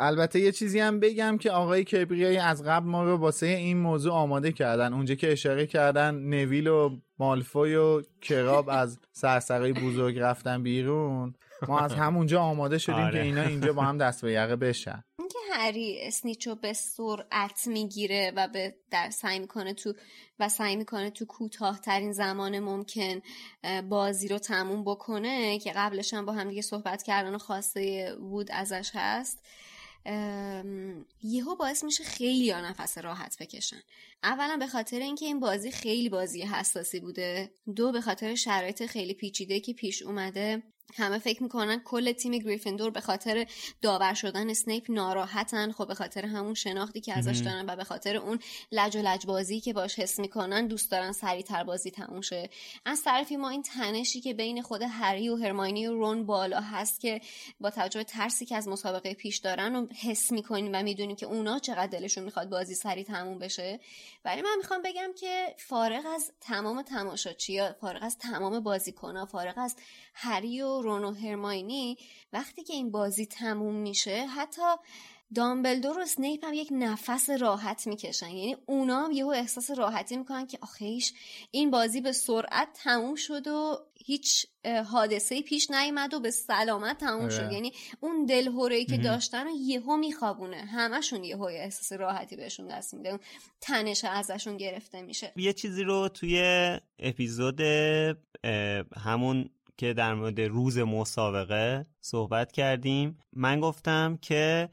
Speaker 5: البته یه چیزی هم بگم که آقای کبریایی از قبل ما رو واسه این موضوع آماده کردن. اونجا که اشاره کردن نویل و مالفوی و کراب از سرسرای بزرگ رفتن بیرون ما از همونجا آماده شدیم آره. که اینا اینجا با هم دست به یقه بشن.
Speaker 3: اینکه هری اسنیچو به سرعت می‌گیره و به در سعی می‌کنه تو و سعی می‌کنه تو کوتاهترین زمان ممکن بازی رو تموم بکنه که قبلش هم با هم دیگه صحبت کردن و خواسته وود ازش هست. یهو باعث میشه خیلی ها نفس راحت بکشن. اولا به خاطر اینکه این بازی خیلی بازی حساسی بوده. دو به خاطر شرایط خیلی پیچیده که پیش اومده. همه فکر می‌کنن کل تیم گریفندور به خاطر داور شدن اسنیپ ناراحتن. خب به خاطر همون شناختی که ازش دارن و به خاطر اون لج و لج بازی که باش حس می‌کنن دوست دارن سریعتر بازی تموم شه. از طرفی ما این تنشی که بین خود هری و هرماینی و رون بالا هست که با توجه به ترسی که از مسابقه پیش دارن و حس می‌کنیم و می‌دونیم که اونا چقدر دلشون می‌خواد بازی سریع تموم بشه. ولی من می‌خوام بگم که فارغ از تمام تماشاچی‌ها فارغ از تمام بازیکن‌ها فارغ از هری و رون و هرماینی وقتی که این بازی تموم میشه حتی دامبلدور و سنیپ هم یک نفس راحت می‌کشن. یعنی اونا هم یهو احساس راحتی می‌کنن که آخیش این بازی به سرعت تموم شد و هیچ حادثه پیش نیامد و به سلامت تموم شد. آره. یعنی اون دلهوره که داشتن و یهو میخوابونه. همشون یهو احساس راحتی بهشون دست میده. تنش ازشون گرفته میشه.
Speaker 2: یه چیزی رو توی اپیزود همون که در مورد روز مسابقه صحبت کردیم. من گفتم که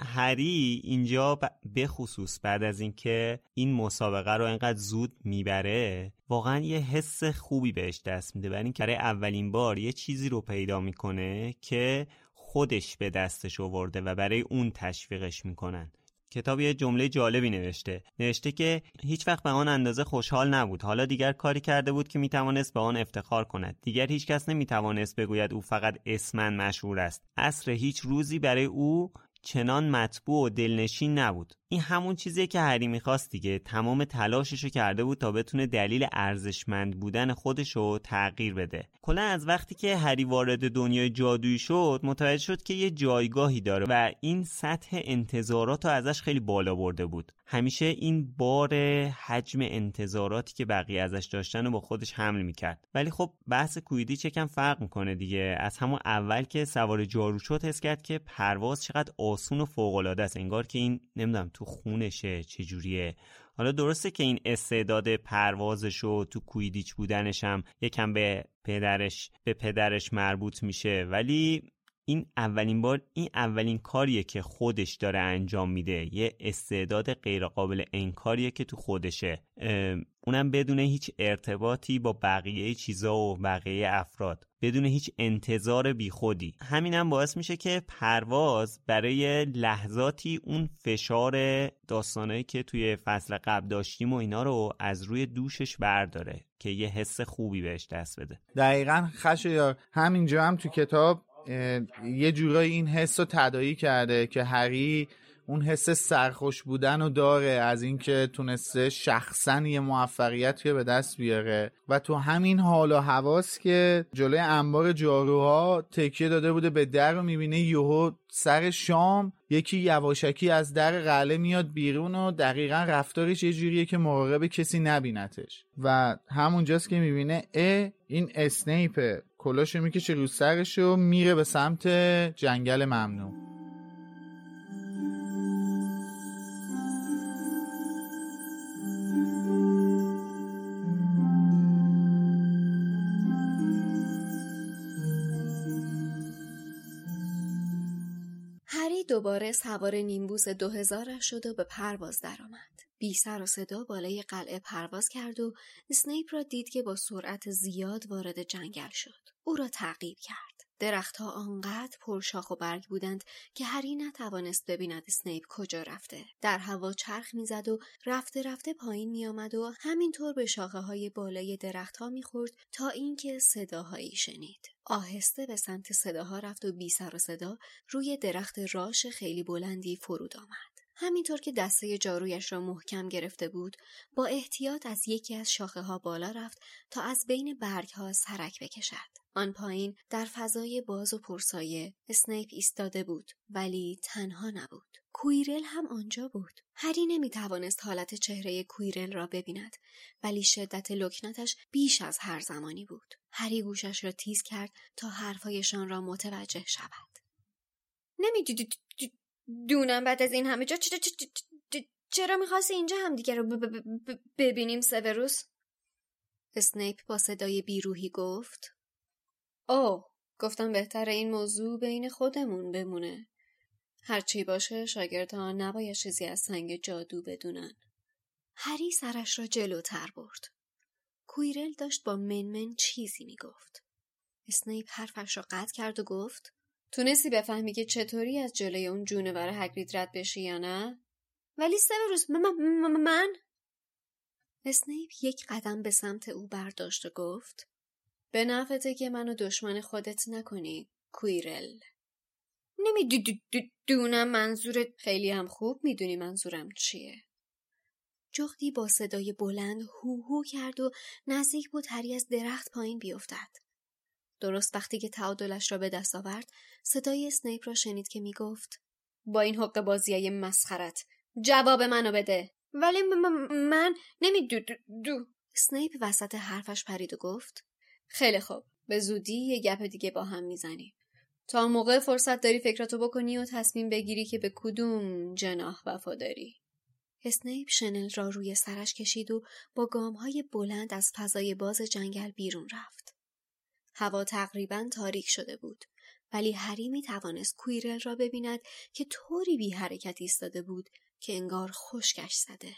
Speaker 2: هری اینجا به خصوص بعد از اینکه این مسابقه رو انقدر زود می‌بره واقعا یه حس خوبی بهش دست میده. برای اینکه اولین بار یه چیزی رو پیدا می‌کنه که خودش به دستش آورده و برای اون تشویقش می‌کنن. کتاب یه جمله جالبی نوشته. نوشته که هیچ وقت به آن اندازه خوشحال نبود. حالا دیگر کاری کرده بود که می‌توانست به آن افتخار کند. دیگر هیچ کس نمی‌توانست بگوید او فقط اسمن مشهور است. اصر هیچ روزی برای او چنان مطبوع و دلنشین نبود. این همون چیزیه که هری می‌خواست دیگه. تمام تلاششو کرده بود تا بتونه دلیل ارزشمند بودن خودشو تغییر بده. کلا از وقتی که هری وارد دنیای جادویی شد متوجه شد که یه جایگاهی داره و این سطح انتظارات رو ازش خیلی بالا برده بود. همیشه این بار حجم انتظاراتی که بقیه ازش داشتن رو با خودش حمل می‌کرد. ولی خب بحث کویدی چکم فرق می‌کنه دیگه. از همون اول که سوار جارو شد حس کرد که پرواز چقدر آسون و فوق العاده است. انگار که این نمی‌دونم تو خونشه چجوریه؟ حالا درسته که این استعداد پروازش و تو کویدیچ بودنش هم یکم به پدرش به پدرش مربوط میشه ولی این اولین بار این اولین کاریه که خودش داره انجام میده. یه استعداد غیرقابل انکاریه که تو خودشه. اونم بدون هیچ ارتباطی با بقیه چیزا و بقیه افراد. بدون هیچ انتظار بیخودی. همینم باعث میشه که پرواز برای لحظاتی اون فشار داستانهایی که توی فصل قبل داشتیم و اینا رو از روی دوشش برداره. که یه حس خوبی بهش دست بده.
Speaker 5: دقیقا خش همینجا هم تو کتاب یه جورایی این حس رو تدایی کرده که هری اون حس سرخوش بودن رو داره از اینکه تونسته شخصا یه موفقیت رو به دست بیاره. و تو همین حال و حواس که جلوی انبار جاروها تکیه داده بوده به در رو می‌بینه یهو سر شام یکی یواشکی از در قله میاد بیرون و دقیقا رفتارش یه جوریه که مراقب کسی نبینتش. و همونجاست که می‌بینه ا این اسنیپ کلاشو می‌کشه رو سرش و میره به سمت جنگل ممنوع
Speaker 3: هری دوباره سوار نیمبوس دو شد و به پرواز درآمد. بی سر و صدا بالای قلعه پرواز کرد و اسنیپ را دید که با سرعت زیاد وارد جنگل شد. او را تعقیب کرد. درختها آنقدر پرشاخ و برگ بودند که هری نتوانست ببیند اسنیپ کجا رفته. در هوا چرخ می‌زد و رفته رفته پایین میآمد و همینطور به شاخه های بالای درختها می‌خورد تا اینکه صداهایی شنید. آهسته به سمت صداها رفت و بی سر و صدا روی درخت راش خیلی بلندی فرود آمد. همینطور که دسته جارویش را محکم گرفته بود با احتیاط از یکی از شاخه ها بالا رفت تا از بین برگ ها سرک بکشد. آن پایین در فضای باز و پرسایه اسنیپ ایستاده بود ولی تنها نبود. کویرل هم آنجا بود. هری نمی توانست حالت چهره کویرل را ببیند ولی شدت لکنتش بیش از هر زمانی بود. هری گوشش را تیز کرد تا حرفهایشان را متوجه شود. نمی دونم بعد از این همه جا چرا می‌خواستی اینجا همدیگه رو ببینیم سوروس؟ اسنیپ با صدای بیروهی گفت. اوه گفتم بهتر این موضوع بین خودمون بمونه. هرچی باشه شاگردها نباید چیزی از سنگ جادو بدونن. هری سرش را جلوتر برد. کویرل داشت با منمن چیزی می‌گفت. اسنیپ حرفش را قطع کرد و گفت تونستی بفهمی که چطوری از جلوی اون جونور هگرید رد بشی یا نه؟ ولی سوروس من, من اسنیپ یک قدم به سمت او برداشت و گفت به نفته که منو دشمن خودت نکنی کویرل. نمی‌دونم منظورت خیلی هم خوب می‌دونی منظورم چیه. جغدی با صدای بلند هو هو کرد و نزدیک بود هری از درخت پایین بیفتد. درست وقتی که تعادلش را به دست آورد صدای اسنیپ را شنید که می‌گفت با این حق بازیای مسخرت جواب منو بده. ولی من نمی دو, دو, اسنیپ وسط حرفش پرید و گفت خیلی خوب به زودی یه گپ دیگه با هم می‌زنیم. تا موقع فرصت داری فکراتو بکنی و تصمیم بگیری که به کدوم جناح وفاداری اسنیپ شنل را روی سرش کشید و با گامهای بلند از فضای باز جنگل بیرون رفت. هوا تقریبا تاریک شده بود ولی هری می توانست کویرل را ببیند که طوری بی حرکت ایستاده بود که انگار خشکش زده.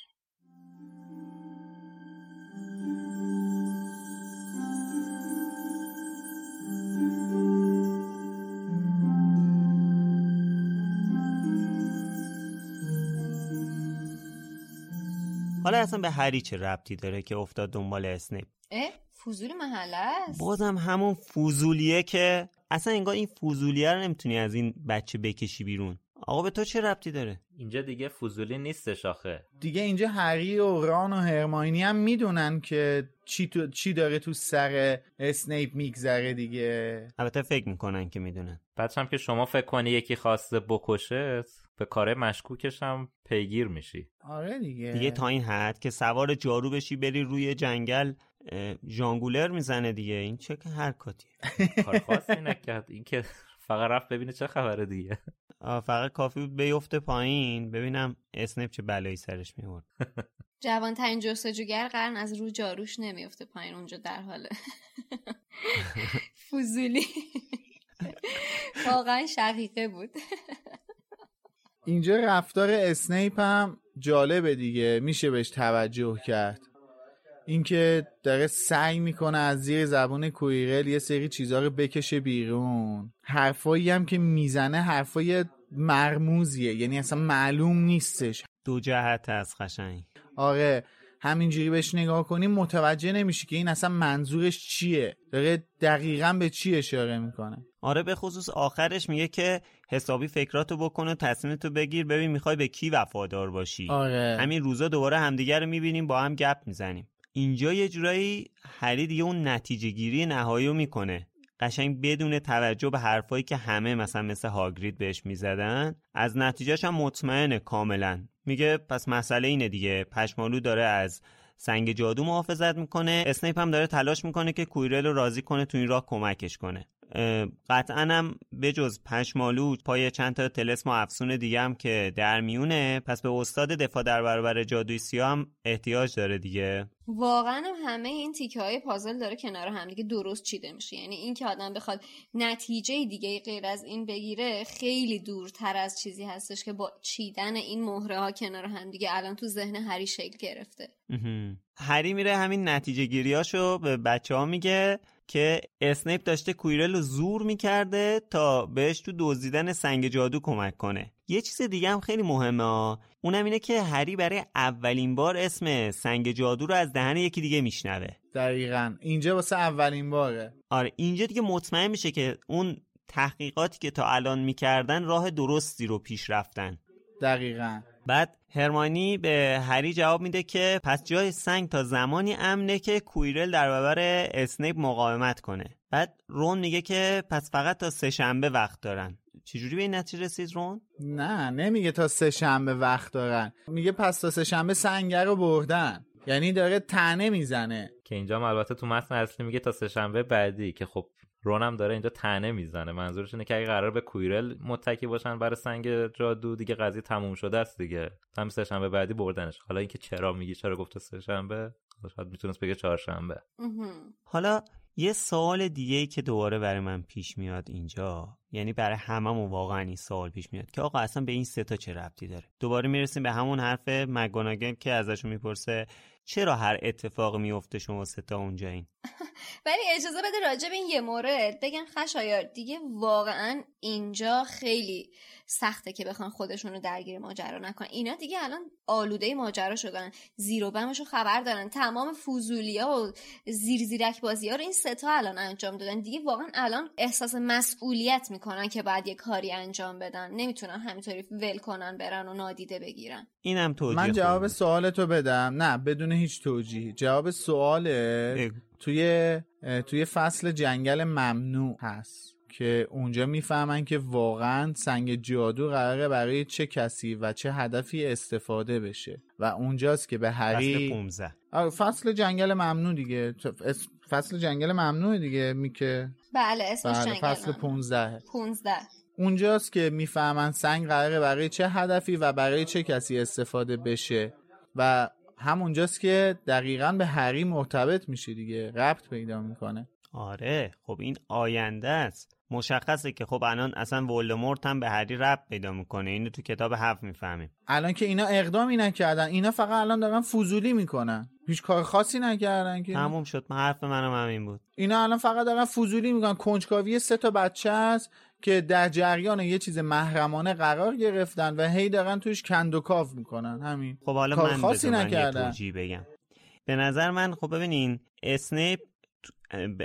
Speaker 2: حالا اصلا به هری چه ربطی داره که افتاد دنبال اسنیپ؟
Speaker 3: اه فوزول محله است.
Speaker 2: بازم همون فوزولیه که اصلا انگار این فوزولیه رو نمی‌تونی از این بچه بکشی بیرون. آقا به تو چه ربطی داره؟
Speaker 4: اینجا دیگه فوزولی نیستش آخه.
Speaker 5: دیگه اینجا هری و ران و هرماینی هم می‌دونن که چی, تو... چی داره تو سر اسنیپ میگذره دیگه.
Speaker 2: البته فکر می‌کنن که می‌دونن.
Speaker 4: بعدش هم که شما فکر کنی یکی خواسته بکشه به کار مشکوکش هم پیگیر میشی.
Speaker 5: آره دیگه.
Speaker 2: دیگه تا این حد که سوار جارو بشی بری روی جنگل ژانگولر می‌زنه دیگه. این چه که حرکاتیه؟ (laughs)
Speaker 4: کار خاصی نکرد این که فقط رفت ببینه چه خبره دیگه.
Speaker 2: فقط کافی بود بیفته پایین. ببینم اسنپ چه بلایی سرش میورد (laughs)
Speaker 3: جوانترین جستجوگر قرن از رو جاروش نمیفته پایین اونجا در حاله. (laughs) فوزولی واقعا شقیقه بود.
Speaker 5: اینجا رفتار اسنیپ هم جالبه دیگه. میشه بهش توجه کرد. اینکه داره سعی می‌کنه از زیر زبون کویرل یه سری چیزها رو بکشه بیرون. حرفایی هم که می‌زنه حرفای مرموزیه. یعنی اصلا معلوم نیستش.
Speaker 2: دو جهت از قشنگ.
Speaker 5: آره همینجوری بهش نگاه کنیم متوجه نمیشه که این اصلا منظورش چیه. داره دقیقا به چی اشاره می‌کنه.
Speaker 2: آره به خصوص آخرش میگه که حسابی فکراتو بکنه تصمیمتو بگیر. ببین می‌خوای به کی وفادار باشی.
Speaker 5: آره.
Speaker 2: همین روزا دوباره همدیگه رو می‌بینیم با هم گپ می‌زنیم. اینجا یه جورایی هری دیگه اون نتیجه گیری نهایی رو می‌کنه. قشنگ بدون توجه به حرفایی که همه مثلا مثل هاگرید بهش می‌زدن از نتیجهش هم مطمئنه کاملا. میگه پس مسئله اینه دیگه. پشمالو داره از سنگ جادو محافظت می‌کنه. اسنیپ هم داره تلاش می‌کنه که کویرل رو راضی کنه تو این راه کمکش کنه. قطعا هم به جز پشمالو پای چند تا تلسم و افسون دیگه هم که در میونه پس به استاد دفاع در برابر جادوی سیاه هم احتیاج داره دیگه.
Speaker 3: واقعا هم همه این تیکه های پازل داره کنار هم دیگه درست چیده میشه. یعنی این که آدم بخواد نتیجه دیگه غیر از این بگیره خیلی دورتر از چیزی هستش که با چیدن این مهره ها کنار هم دیگه الان تو ذهن هری شکل گرفته.
Speaker 2: هری میره همین نتیجه گیریاشو به بچه ها میگه. که اسنیپ داشته کویرل رو زور می‌کرده تا بهش تو دزدیدن سنگ جادو کمک کنه. یه چیز دیگه هم خیلی مهمه اونم اینه که هری برای اولین بار اسم سنگ جادو رو از دهن یکی دیگه میشنوه.
Speaker 5: دقیقا. اینجا واسه اولین باره.
Speaker 2: آره اینجا دیگه مطمئن میشه که اون تحقیقاتی که تا الان می‌کردن راه درستی رو پیش رفتن.
Speaker 5: دقیقا.
Speaker 2: بعد هرمانی به هری جواب میده که پس جای سنگ تا زمانی امنه که کویرل در برابر اسنیپ مقاومت کنه. بعد رون میگه که پس فقط تا سه شنبه وقت دارن. چجوری به این نتیجه رسید رون؟
Speaker 5: نه نمیگه تا سه شنبه وقت دارن. میگه پس تا سه شنبه سنگه رو بردن. یعنی داره تنه می‌زنه.
Speaker 4: که اینجا البته تو متن اصلی میگه تا سه شنبه بعدی که خب رونم داره اینجا تنه می‌زنه. منظورش اینه که اگه قرار به کویرل متکی باشن برای سنگ جادو دیگه قضیه تموم شده است دیگه. هم سه شنبه بعدی بردنش. حالا اینکه چرا میگی؟ چرا گفته سه شنبه؟ شاید می‌تونست بگه چهارشنبه.
Speaker 2: حالا یه سوال دیگه ای که دوباره برای من پیش میاد اینجا. یعنی برای هممون واقعا این سوال پیش میاد که آقا اصلا به این سه تا چه ربطی داره؟ دوباره می‌رسیم به همون حرف مگوناگل که ازشون می‌پرسه چرا هر اتفاق میفته شما ستا اونجا این؟ (laughs)
Speaker 3: ولی اجازه بده راجع به این یه مورد بگن خشایار. دیگه واقعا اینجا خیلی سخته که بخوان خودشون رو درگیر ماجرا نکنن. اینا دیگه الان آلوده ماجرا شدن. زیر و بمش رو خبر دارن. تمام فوزولیا و زیر زیرک بازی ها رو این ستا الان انجام دادن. دیگه واقعا الان احساس مسئولیت می‌کنن که بعد یه کاری انجام بدن. نمی‌تونن همینطوری ول کنن برن و نادیده بگیرن.
Speaker 2: اینم توجیه
Speaker 5: من جواب سوالتو بدم. نه بدون هیچ توجیه جواب سواله توی توی فصل جنگل ممنوع هست که اونجا می‌فهمن که واقعا سنگ جادو قراره برای چه کسی و چه هدفی استفاده بشه. و اونجاست که به هری
Speaker 2: فصل 15
Speaker 5: فصل جنگل ممنوع دیگه. فصل جنگل ممنوع دیگه می که
Speaker 3: بله اسمش
Speaker 5: بله
Speaker 3: جنگل
Speaker 5: فصل
Speaker 3: ممنوع.
Speaker 5: 15
Speaker 3: 15
Speaker 5: اونجاست که می‌فهمن سنگ قراره برای چه هدفی و برای چه کسی استفاده بشه. و همونجاست که دقیقا به هری مرتبط میشه دیگه ربط پیدا می‌کنه.
Speaker 2: آره خب این آینده است. مشخصه که خب الان اصلا ولدمورت هم به هری ربط پیدا می‌کنه. اینو تو کتاب هفت می‌فهمیم.
Speaker 5: الان که اینا اقدامی نکردن اینا فقط الان دارن فضولی می‌کنن. هیچ کار خاصی نکردن که.
Speaker 2: تموم شد. من حرف منم همین بود.
Speaker 5: اینا الان فقط دارن فضولی می‌کنن. کنجکاوی سه تا بچه است. که در جریان یه چیز محرمانه قرار گرفتن و هی دارن توش کندوکاو می‌کنن. همین.
Speaker 2: خب حالا من
Speaker 5: خاصی
Speaker 2: یه
Speaker 5: نکردن.
Speaker 2: توجیه بگم. به نظر من خب ببینین اسنیپ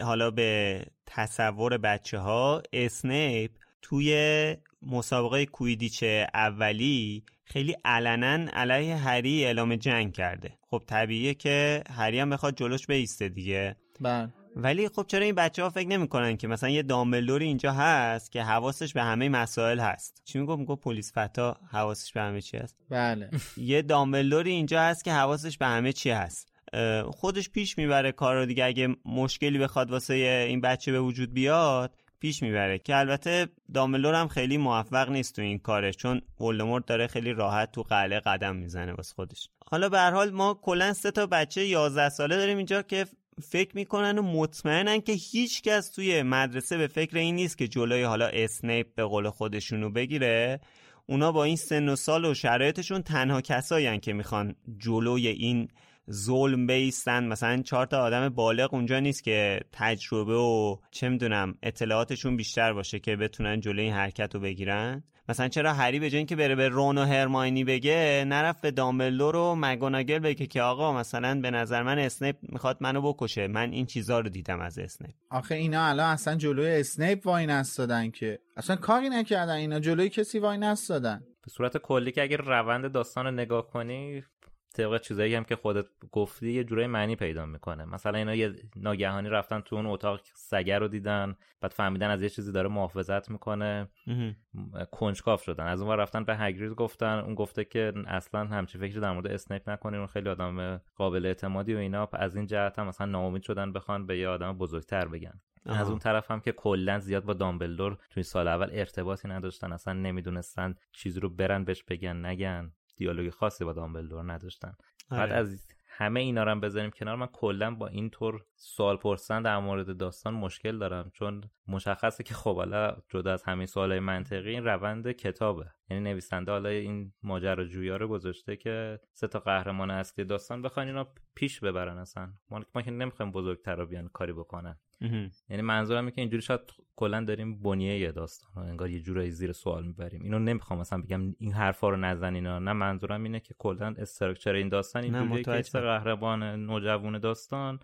Speaker 2: حالا به تصور بچه ها اسنیپ توی مسابقه کویدیچ اولی خیلی علنا علیه هری اعلام جنگ کرده. خب طبیعیه که هری هم بخواد جلوش بیسته دیگه.
Speaker 5: بله.
Speaker 2: ولی خب چرا این بچه ها فکر نمی‌کنن که مثلا یه دامبلدوری اینجا هست که حواسش به همه مسائل هست؟ چی می‌گفت؟ می‌گفت پلیس فتا حواسش به همه چی هست.
Speaker 5: بله. (laughs)
Speaker 2: یه دامبلدوری اینجا هست که حواسش به همه چی هست. خودش پیش می‌بره کار رو دیگه. اگه مشکلی بخواد واسه این بچه به وجود بیاد پیش می‌بره. که البته دامبلدور هم خیلی موفق نیست تو این کارش چون ولدمورت داره خیلی راحت تو قلعه قدم می‌زنه واسه خودش. حالا به هر حال ما کلا سه تا بچه 11 ساله داریم اینجا که فکر می‌کنن و مطمئنن که هیچ کس توی مدرسه به فکر این نیست که جلوی حالا اسنیپ به قول خودشونو بگیره. اونا با این سن و سال و شرایطشون تنها کسایی که می‌خوان جلوی این ظلم بیستن. مثلا چهار تا آدم بالغ اونجا نیست که تجربه و چه می‌دونم اطلاعاتشون بیشتر باشه که بتونن جلوی این حرکت رو بگیرن. مثلا چرا هری به جای اینکه بره به رون و هرماینی بگه نرفت به دامبلدور و مک‌گوناگل بگه که آقا مثلا به نظر من اسنیپ می‌خواد منو بکشه. من این چیزا رو دیدم از اسنیپ.
Speaker 5: آخه اینا الان اصلا جلوی اسنیپ وای نستادن که. اصلا کاری نکردن اینا. جلوی کسی وای نستادن.
Speaker 4: به صورت کلی که اگر روند داستان رو نگاه کنی طبق چیزایی هم که خودت گفتی یه جورای معنی پیدا می‌کنه. مثلا اینا یه ناگهانی رفتن تو اون اتاق سگه رو دیدن بعد فهمیدن از یه چیزی داره محافظت می‌کنه. کنجکاف شدن. از اون رفتن به هگرید گفتن. اون گفته که اصلا همچی فکری در مورد اسنیپ نکنین. اون خیلی آدم قابل اعتمادی و اینا. از این جهت هم مثلا ناامید شدن بخوان به یه آدم بزرگتر بگن. آها. از اون طرف هم که کلا زیاد با دامبلدور توی سال اول ارتباطی نداشتن. اصلا نمی‌دونستن چیزی رو برن بهش بگن نگن. دیالوگ خاصی با دامبلدور نداشتن آره. بعد از همه اینا رو هم بذاریم کنار من کلا با این طور سوال پرسن در مورد داستان مشکل دارم چون مشخصه که خب حالا جدا از همین سوالای منطقی این روند کتابه. یعنی نویسنده حالا این ماجراجویی رو گذاشته که سه تا قهرمان اصلی داستان بخوان اینا پیش ببرن اصلا. ما, ما که نمی‌خوایم بزرگتر بیان کاری بکنن. یعنی منظورم اینه که اینجوری شاید کلا داریم بنیه یه داستان انگار یه جورایی زیر سوال می‌بریم. اینو نمی‌خوام مثلا بگم این حرفا رو نزن اینا. نه منظورم اینه که کلا استراکچر این داستان اینجوریه که سه قهرمان نوجوان داستان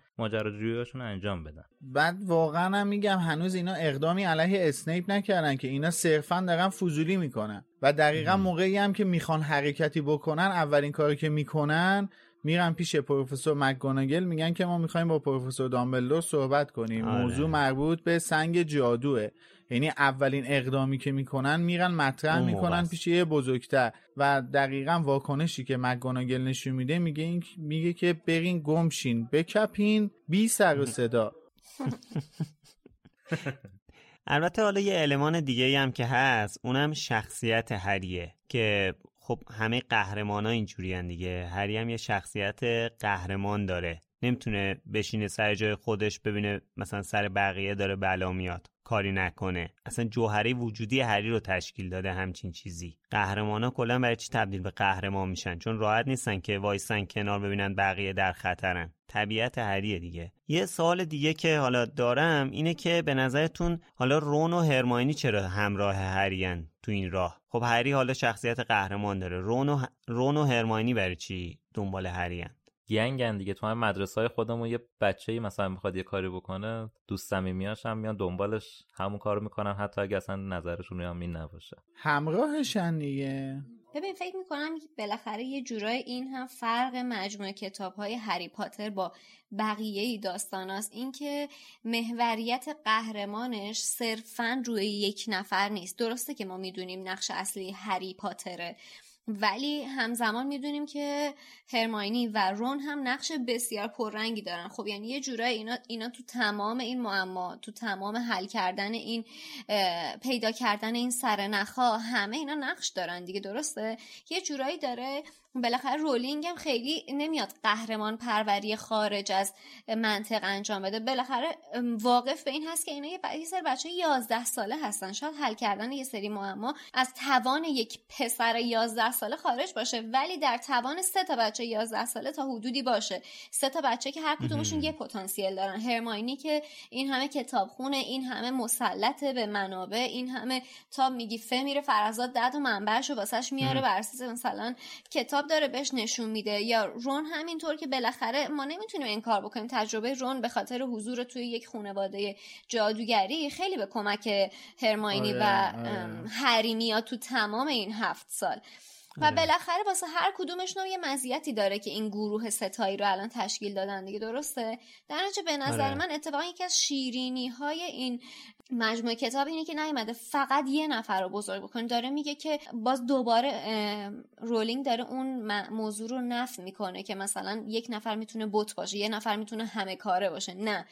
Speaker 4: ماجراجوییاشون انجام بدن.
Speaker 5: بعد واقعا هم میگم هنوز اینا اقدامی علیه اسنیپ نکردن که اینا صرفا دارن فضولی می‌کنن و دقیقا موقعی هم که می‌خوان حرکتی بکنن اولین کاری که می‌کنن میرن پیش پروفسور مکگوناگل میگن که ما می‌خوایم با پروفسور دامبلدور صحبت کنیم. آره. موضوع مربوط به سنگ جادوه. یعنی اولین اقدامی که می‌کنن میرن مطرح می‌کنن پیش یه بزرگتر. و دقیقا واکنشی که مکگوناگل نشون میده میگه این میگه که برین گمشین بکپین بی سر و صدا. (laughs)
Speaker 2: البته حالا یه المان دیگه هم که هست اونم شخصیت هریه که خب همه قهرمان ها اینجوری دیگه. هری هم یه شخصیت قهرمان داره. نمی‌تونه بشینه سر جای خودش ببینه مثلا سر بقیه داره بلا میاد. کاری نکنه. اصلا جوهره وجودی هری رو تشکیل داده همچین چیزی. ها کلا برای چی تبدیل به قهرمان میشن؟ چون راحت نیستن که وایسن کنار ببینن بقیه در خطرن. طبیعت هریه دیگه. یه سوال دیگه که حالا دارم اینه که به نظرتون حالا رون و هرماینی چرا همراه هریان تو این راه؟ خب هری حالا شخصیت قهرمان داره. رون و, رون و هرماینی برای چی دنبال هریان؟
Speaker 4: گنگن دیگه. تو هم مدرسه های خودمون یه بچه مثلا می‌خواد یه کاری بکنه دوست صمیمیاش هم میان دنبالش همون کارو می‌کنن. حتی اگه اصلا نظرشون هم این نباشه.
Speaker 5: همراهشن دیگه.
Speaker 3: ببین فکر می‌کنم بالاخره یه جورای این هم فرق مجموعه کتاب های هری پاتر با بقیه داستان است اینکه محوریت قهرمانش صرفا روی یک نفر نیست. درسته که ما می‌دونیم نقش اصلی هری پاتره. ولی همزمان می‌دونیم که هرماینی و رون هم نقش بسیار پررنگی دارن. خب یعنی یه جورایی اینا, اینا تو تمام این معما تو تمام حل کردن این پیدا کردن این سرنخها همه اینا نقش دارن دیگه درسته؟ یه جورایی داره بالاخره رولینگ هم خیلی نمیاد قهرمان پروری خارج از منطق انجام بده. بالاخره واقف به این هست که اینا یه سری بچه 11 ساله هستن. شاید حل کردن یه سری معما از توان یک پسر 11 ساله خارج باشه ولی در توان سه تا بچه 11 ساله تا حدودی باشه. سه تا بچه که هر کدومشون یه پتانسیل دارن. هرماینی که این همه کتابخونه این همه مسلط به منابع این همه تا میگی فه میره فرزاد دد و منبعشو واسش میاره بر مثلا کتاب داره بهش نشون میده. یا رون همینطور که بالاخره ما نمی‌تونیم این کار بکنیم. تجربه رون به خاطر حضور توی یک خانواده جادوگری خیلی به کمک هرماینی و آره. هری میاد تو تمام این هفت سال. و آره. بالاخره واسه هر کدومشون یه مزیتی داره که این گروه ستایی رو الان تشکیل دادن. دیگه درسته؟ در به نظر آره. من اتفاقا یکی از شیرینی های این مجموعه کتاب اینه که نیومده فقط یه نفر رو بزرگ بکنه. داره میگه که باز دوباره رولینگ داره اون موضوع رو نفت می‌کنه که مثلا یک نفر می‌تونه بوت باشه یه نفر می‌تونه همه کاره باشه. نه.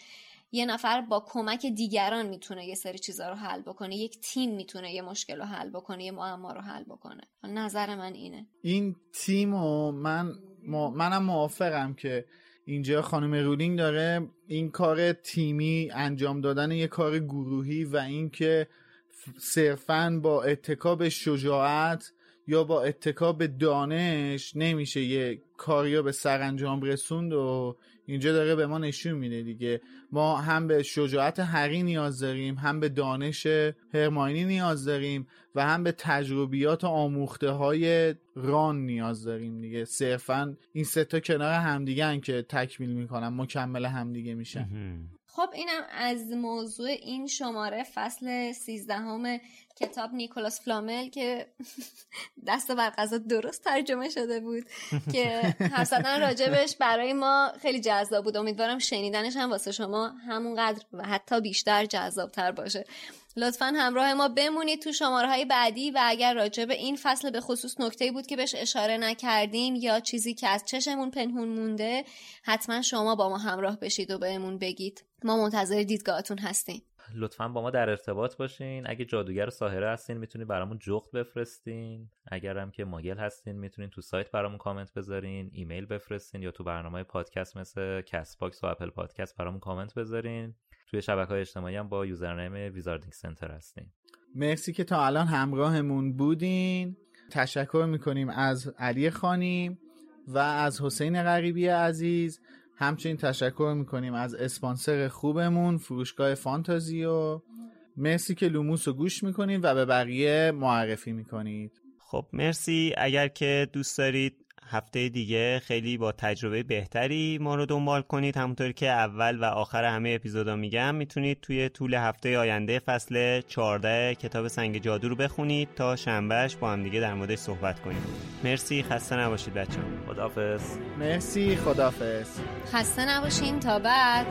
Speaker 3: یه نفر با کمک دیگران می‌تونه یه سری چیزا رو حل بکنه یک تیم می‌تونه یه مشکل رو حل بکنه یه معما رو حل بکنه. نظر من اینه.
Speaker 5: این تیم و من منم موافقم که اینجا خانم رولینگ داره این کار تیمی انجام دادن یه کار گروهی و اینکه صرفا با اتکاب شجاعت یا با اتکاب دانش نمیشه یه کاریا به سرانجام رسوند و اینجا داره به ما نشون میده دیگه. ما هم به شجاعت هری نیاز داریم هم به دانش هرماینی نیاز داریم و هم به تجربیات آموخته های ران نیاز داریم دیگه. صرفا این ستا کنار همدیگه که تکمیل می‌کنن مکمل همدیگه میشن.
Speaker 3: خب اینم از موضوع این شماره فصل سیزدهم کتاب نیکولاس فلامل که (laughs) دست بر قضا درست ترجمه شده بود (laughs) که حرف راجبش برای ما خیلی جذاب بود. امیدوارم شنیدنش هم واسه شما همونقدر و حتی بیشتر جذابتر باشه. لطفا همراه ما بمونید تو شماره بعدی و اگر راجع به این فصل به خصوص نکته بود که بهش اشاره نکردیم یا چیزی که از چشمون پنهون مونده حتما شما با ما همراه بشید و بهمون بگید. ما منتظر دیدگاهتون هستیم.
Speaker 4: لطفا با ما در ارتباط باشین. اگه جادوگر ساحره هستین می‌تونید برامون جغد بفرستین. اگر هم که Muggle هستین می‌تونین تو سایت برامون کامنت بذارین. ایمیل بفرستین یا تو برنامه پادکست مثل Castbox و Apple Podcast برامون کامنت بذارین. توی شبکه های اجتماعی هم با username Wizarding Center هستین
Speaker 5: مرسی که تا الان همراهمون بودین. تشکر می‌کنیم از علی خانی و از حسین غریبی عزیز. همچنین تشکر می‌کنیم از اسپانسر خوبمون فروشگاه فانتازیو. مرسی که لوموس رو گوش می‌کنید و به بقیه معرفی می‌کنید.
Speaker 2: خب مرسی. اگر که دوست دارید هفته دیگه خیلی با تجربه بهتری ما رو دنبال کنید. همونطور که اول و آخر همه اپیزودا میگم می‌تونید توی طول هفته آینده فصل 14 کتاب سنگ جادو رو بخونید تا شنبهش با هم دیگه در موردش صحبت کنیم. مرسی. خسته نباشید بچه‌ها.
Speaker 4: خدافظ
Speaker 5: مرسی. خدافظ
Speaker 3: خسته نباشین. تا بعد.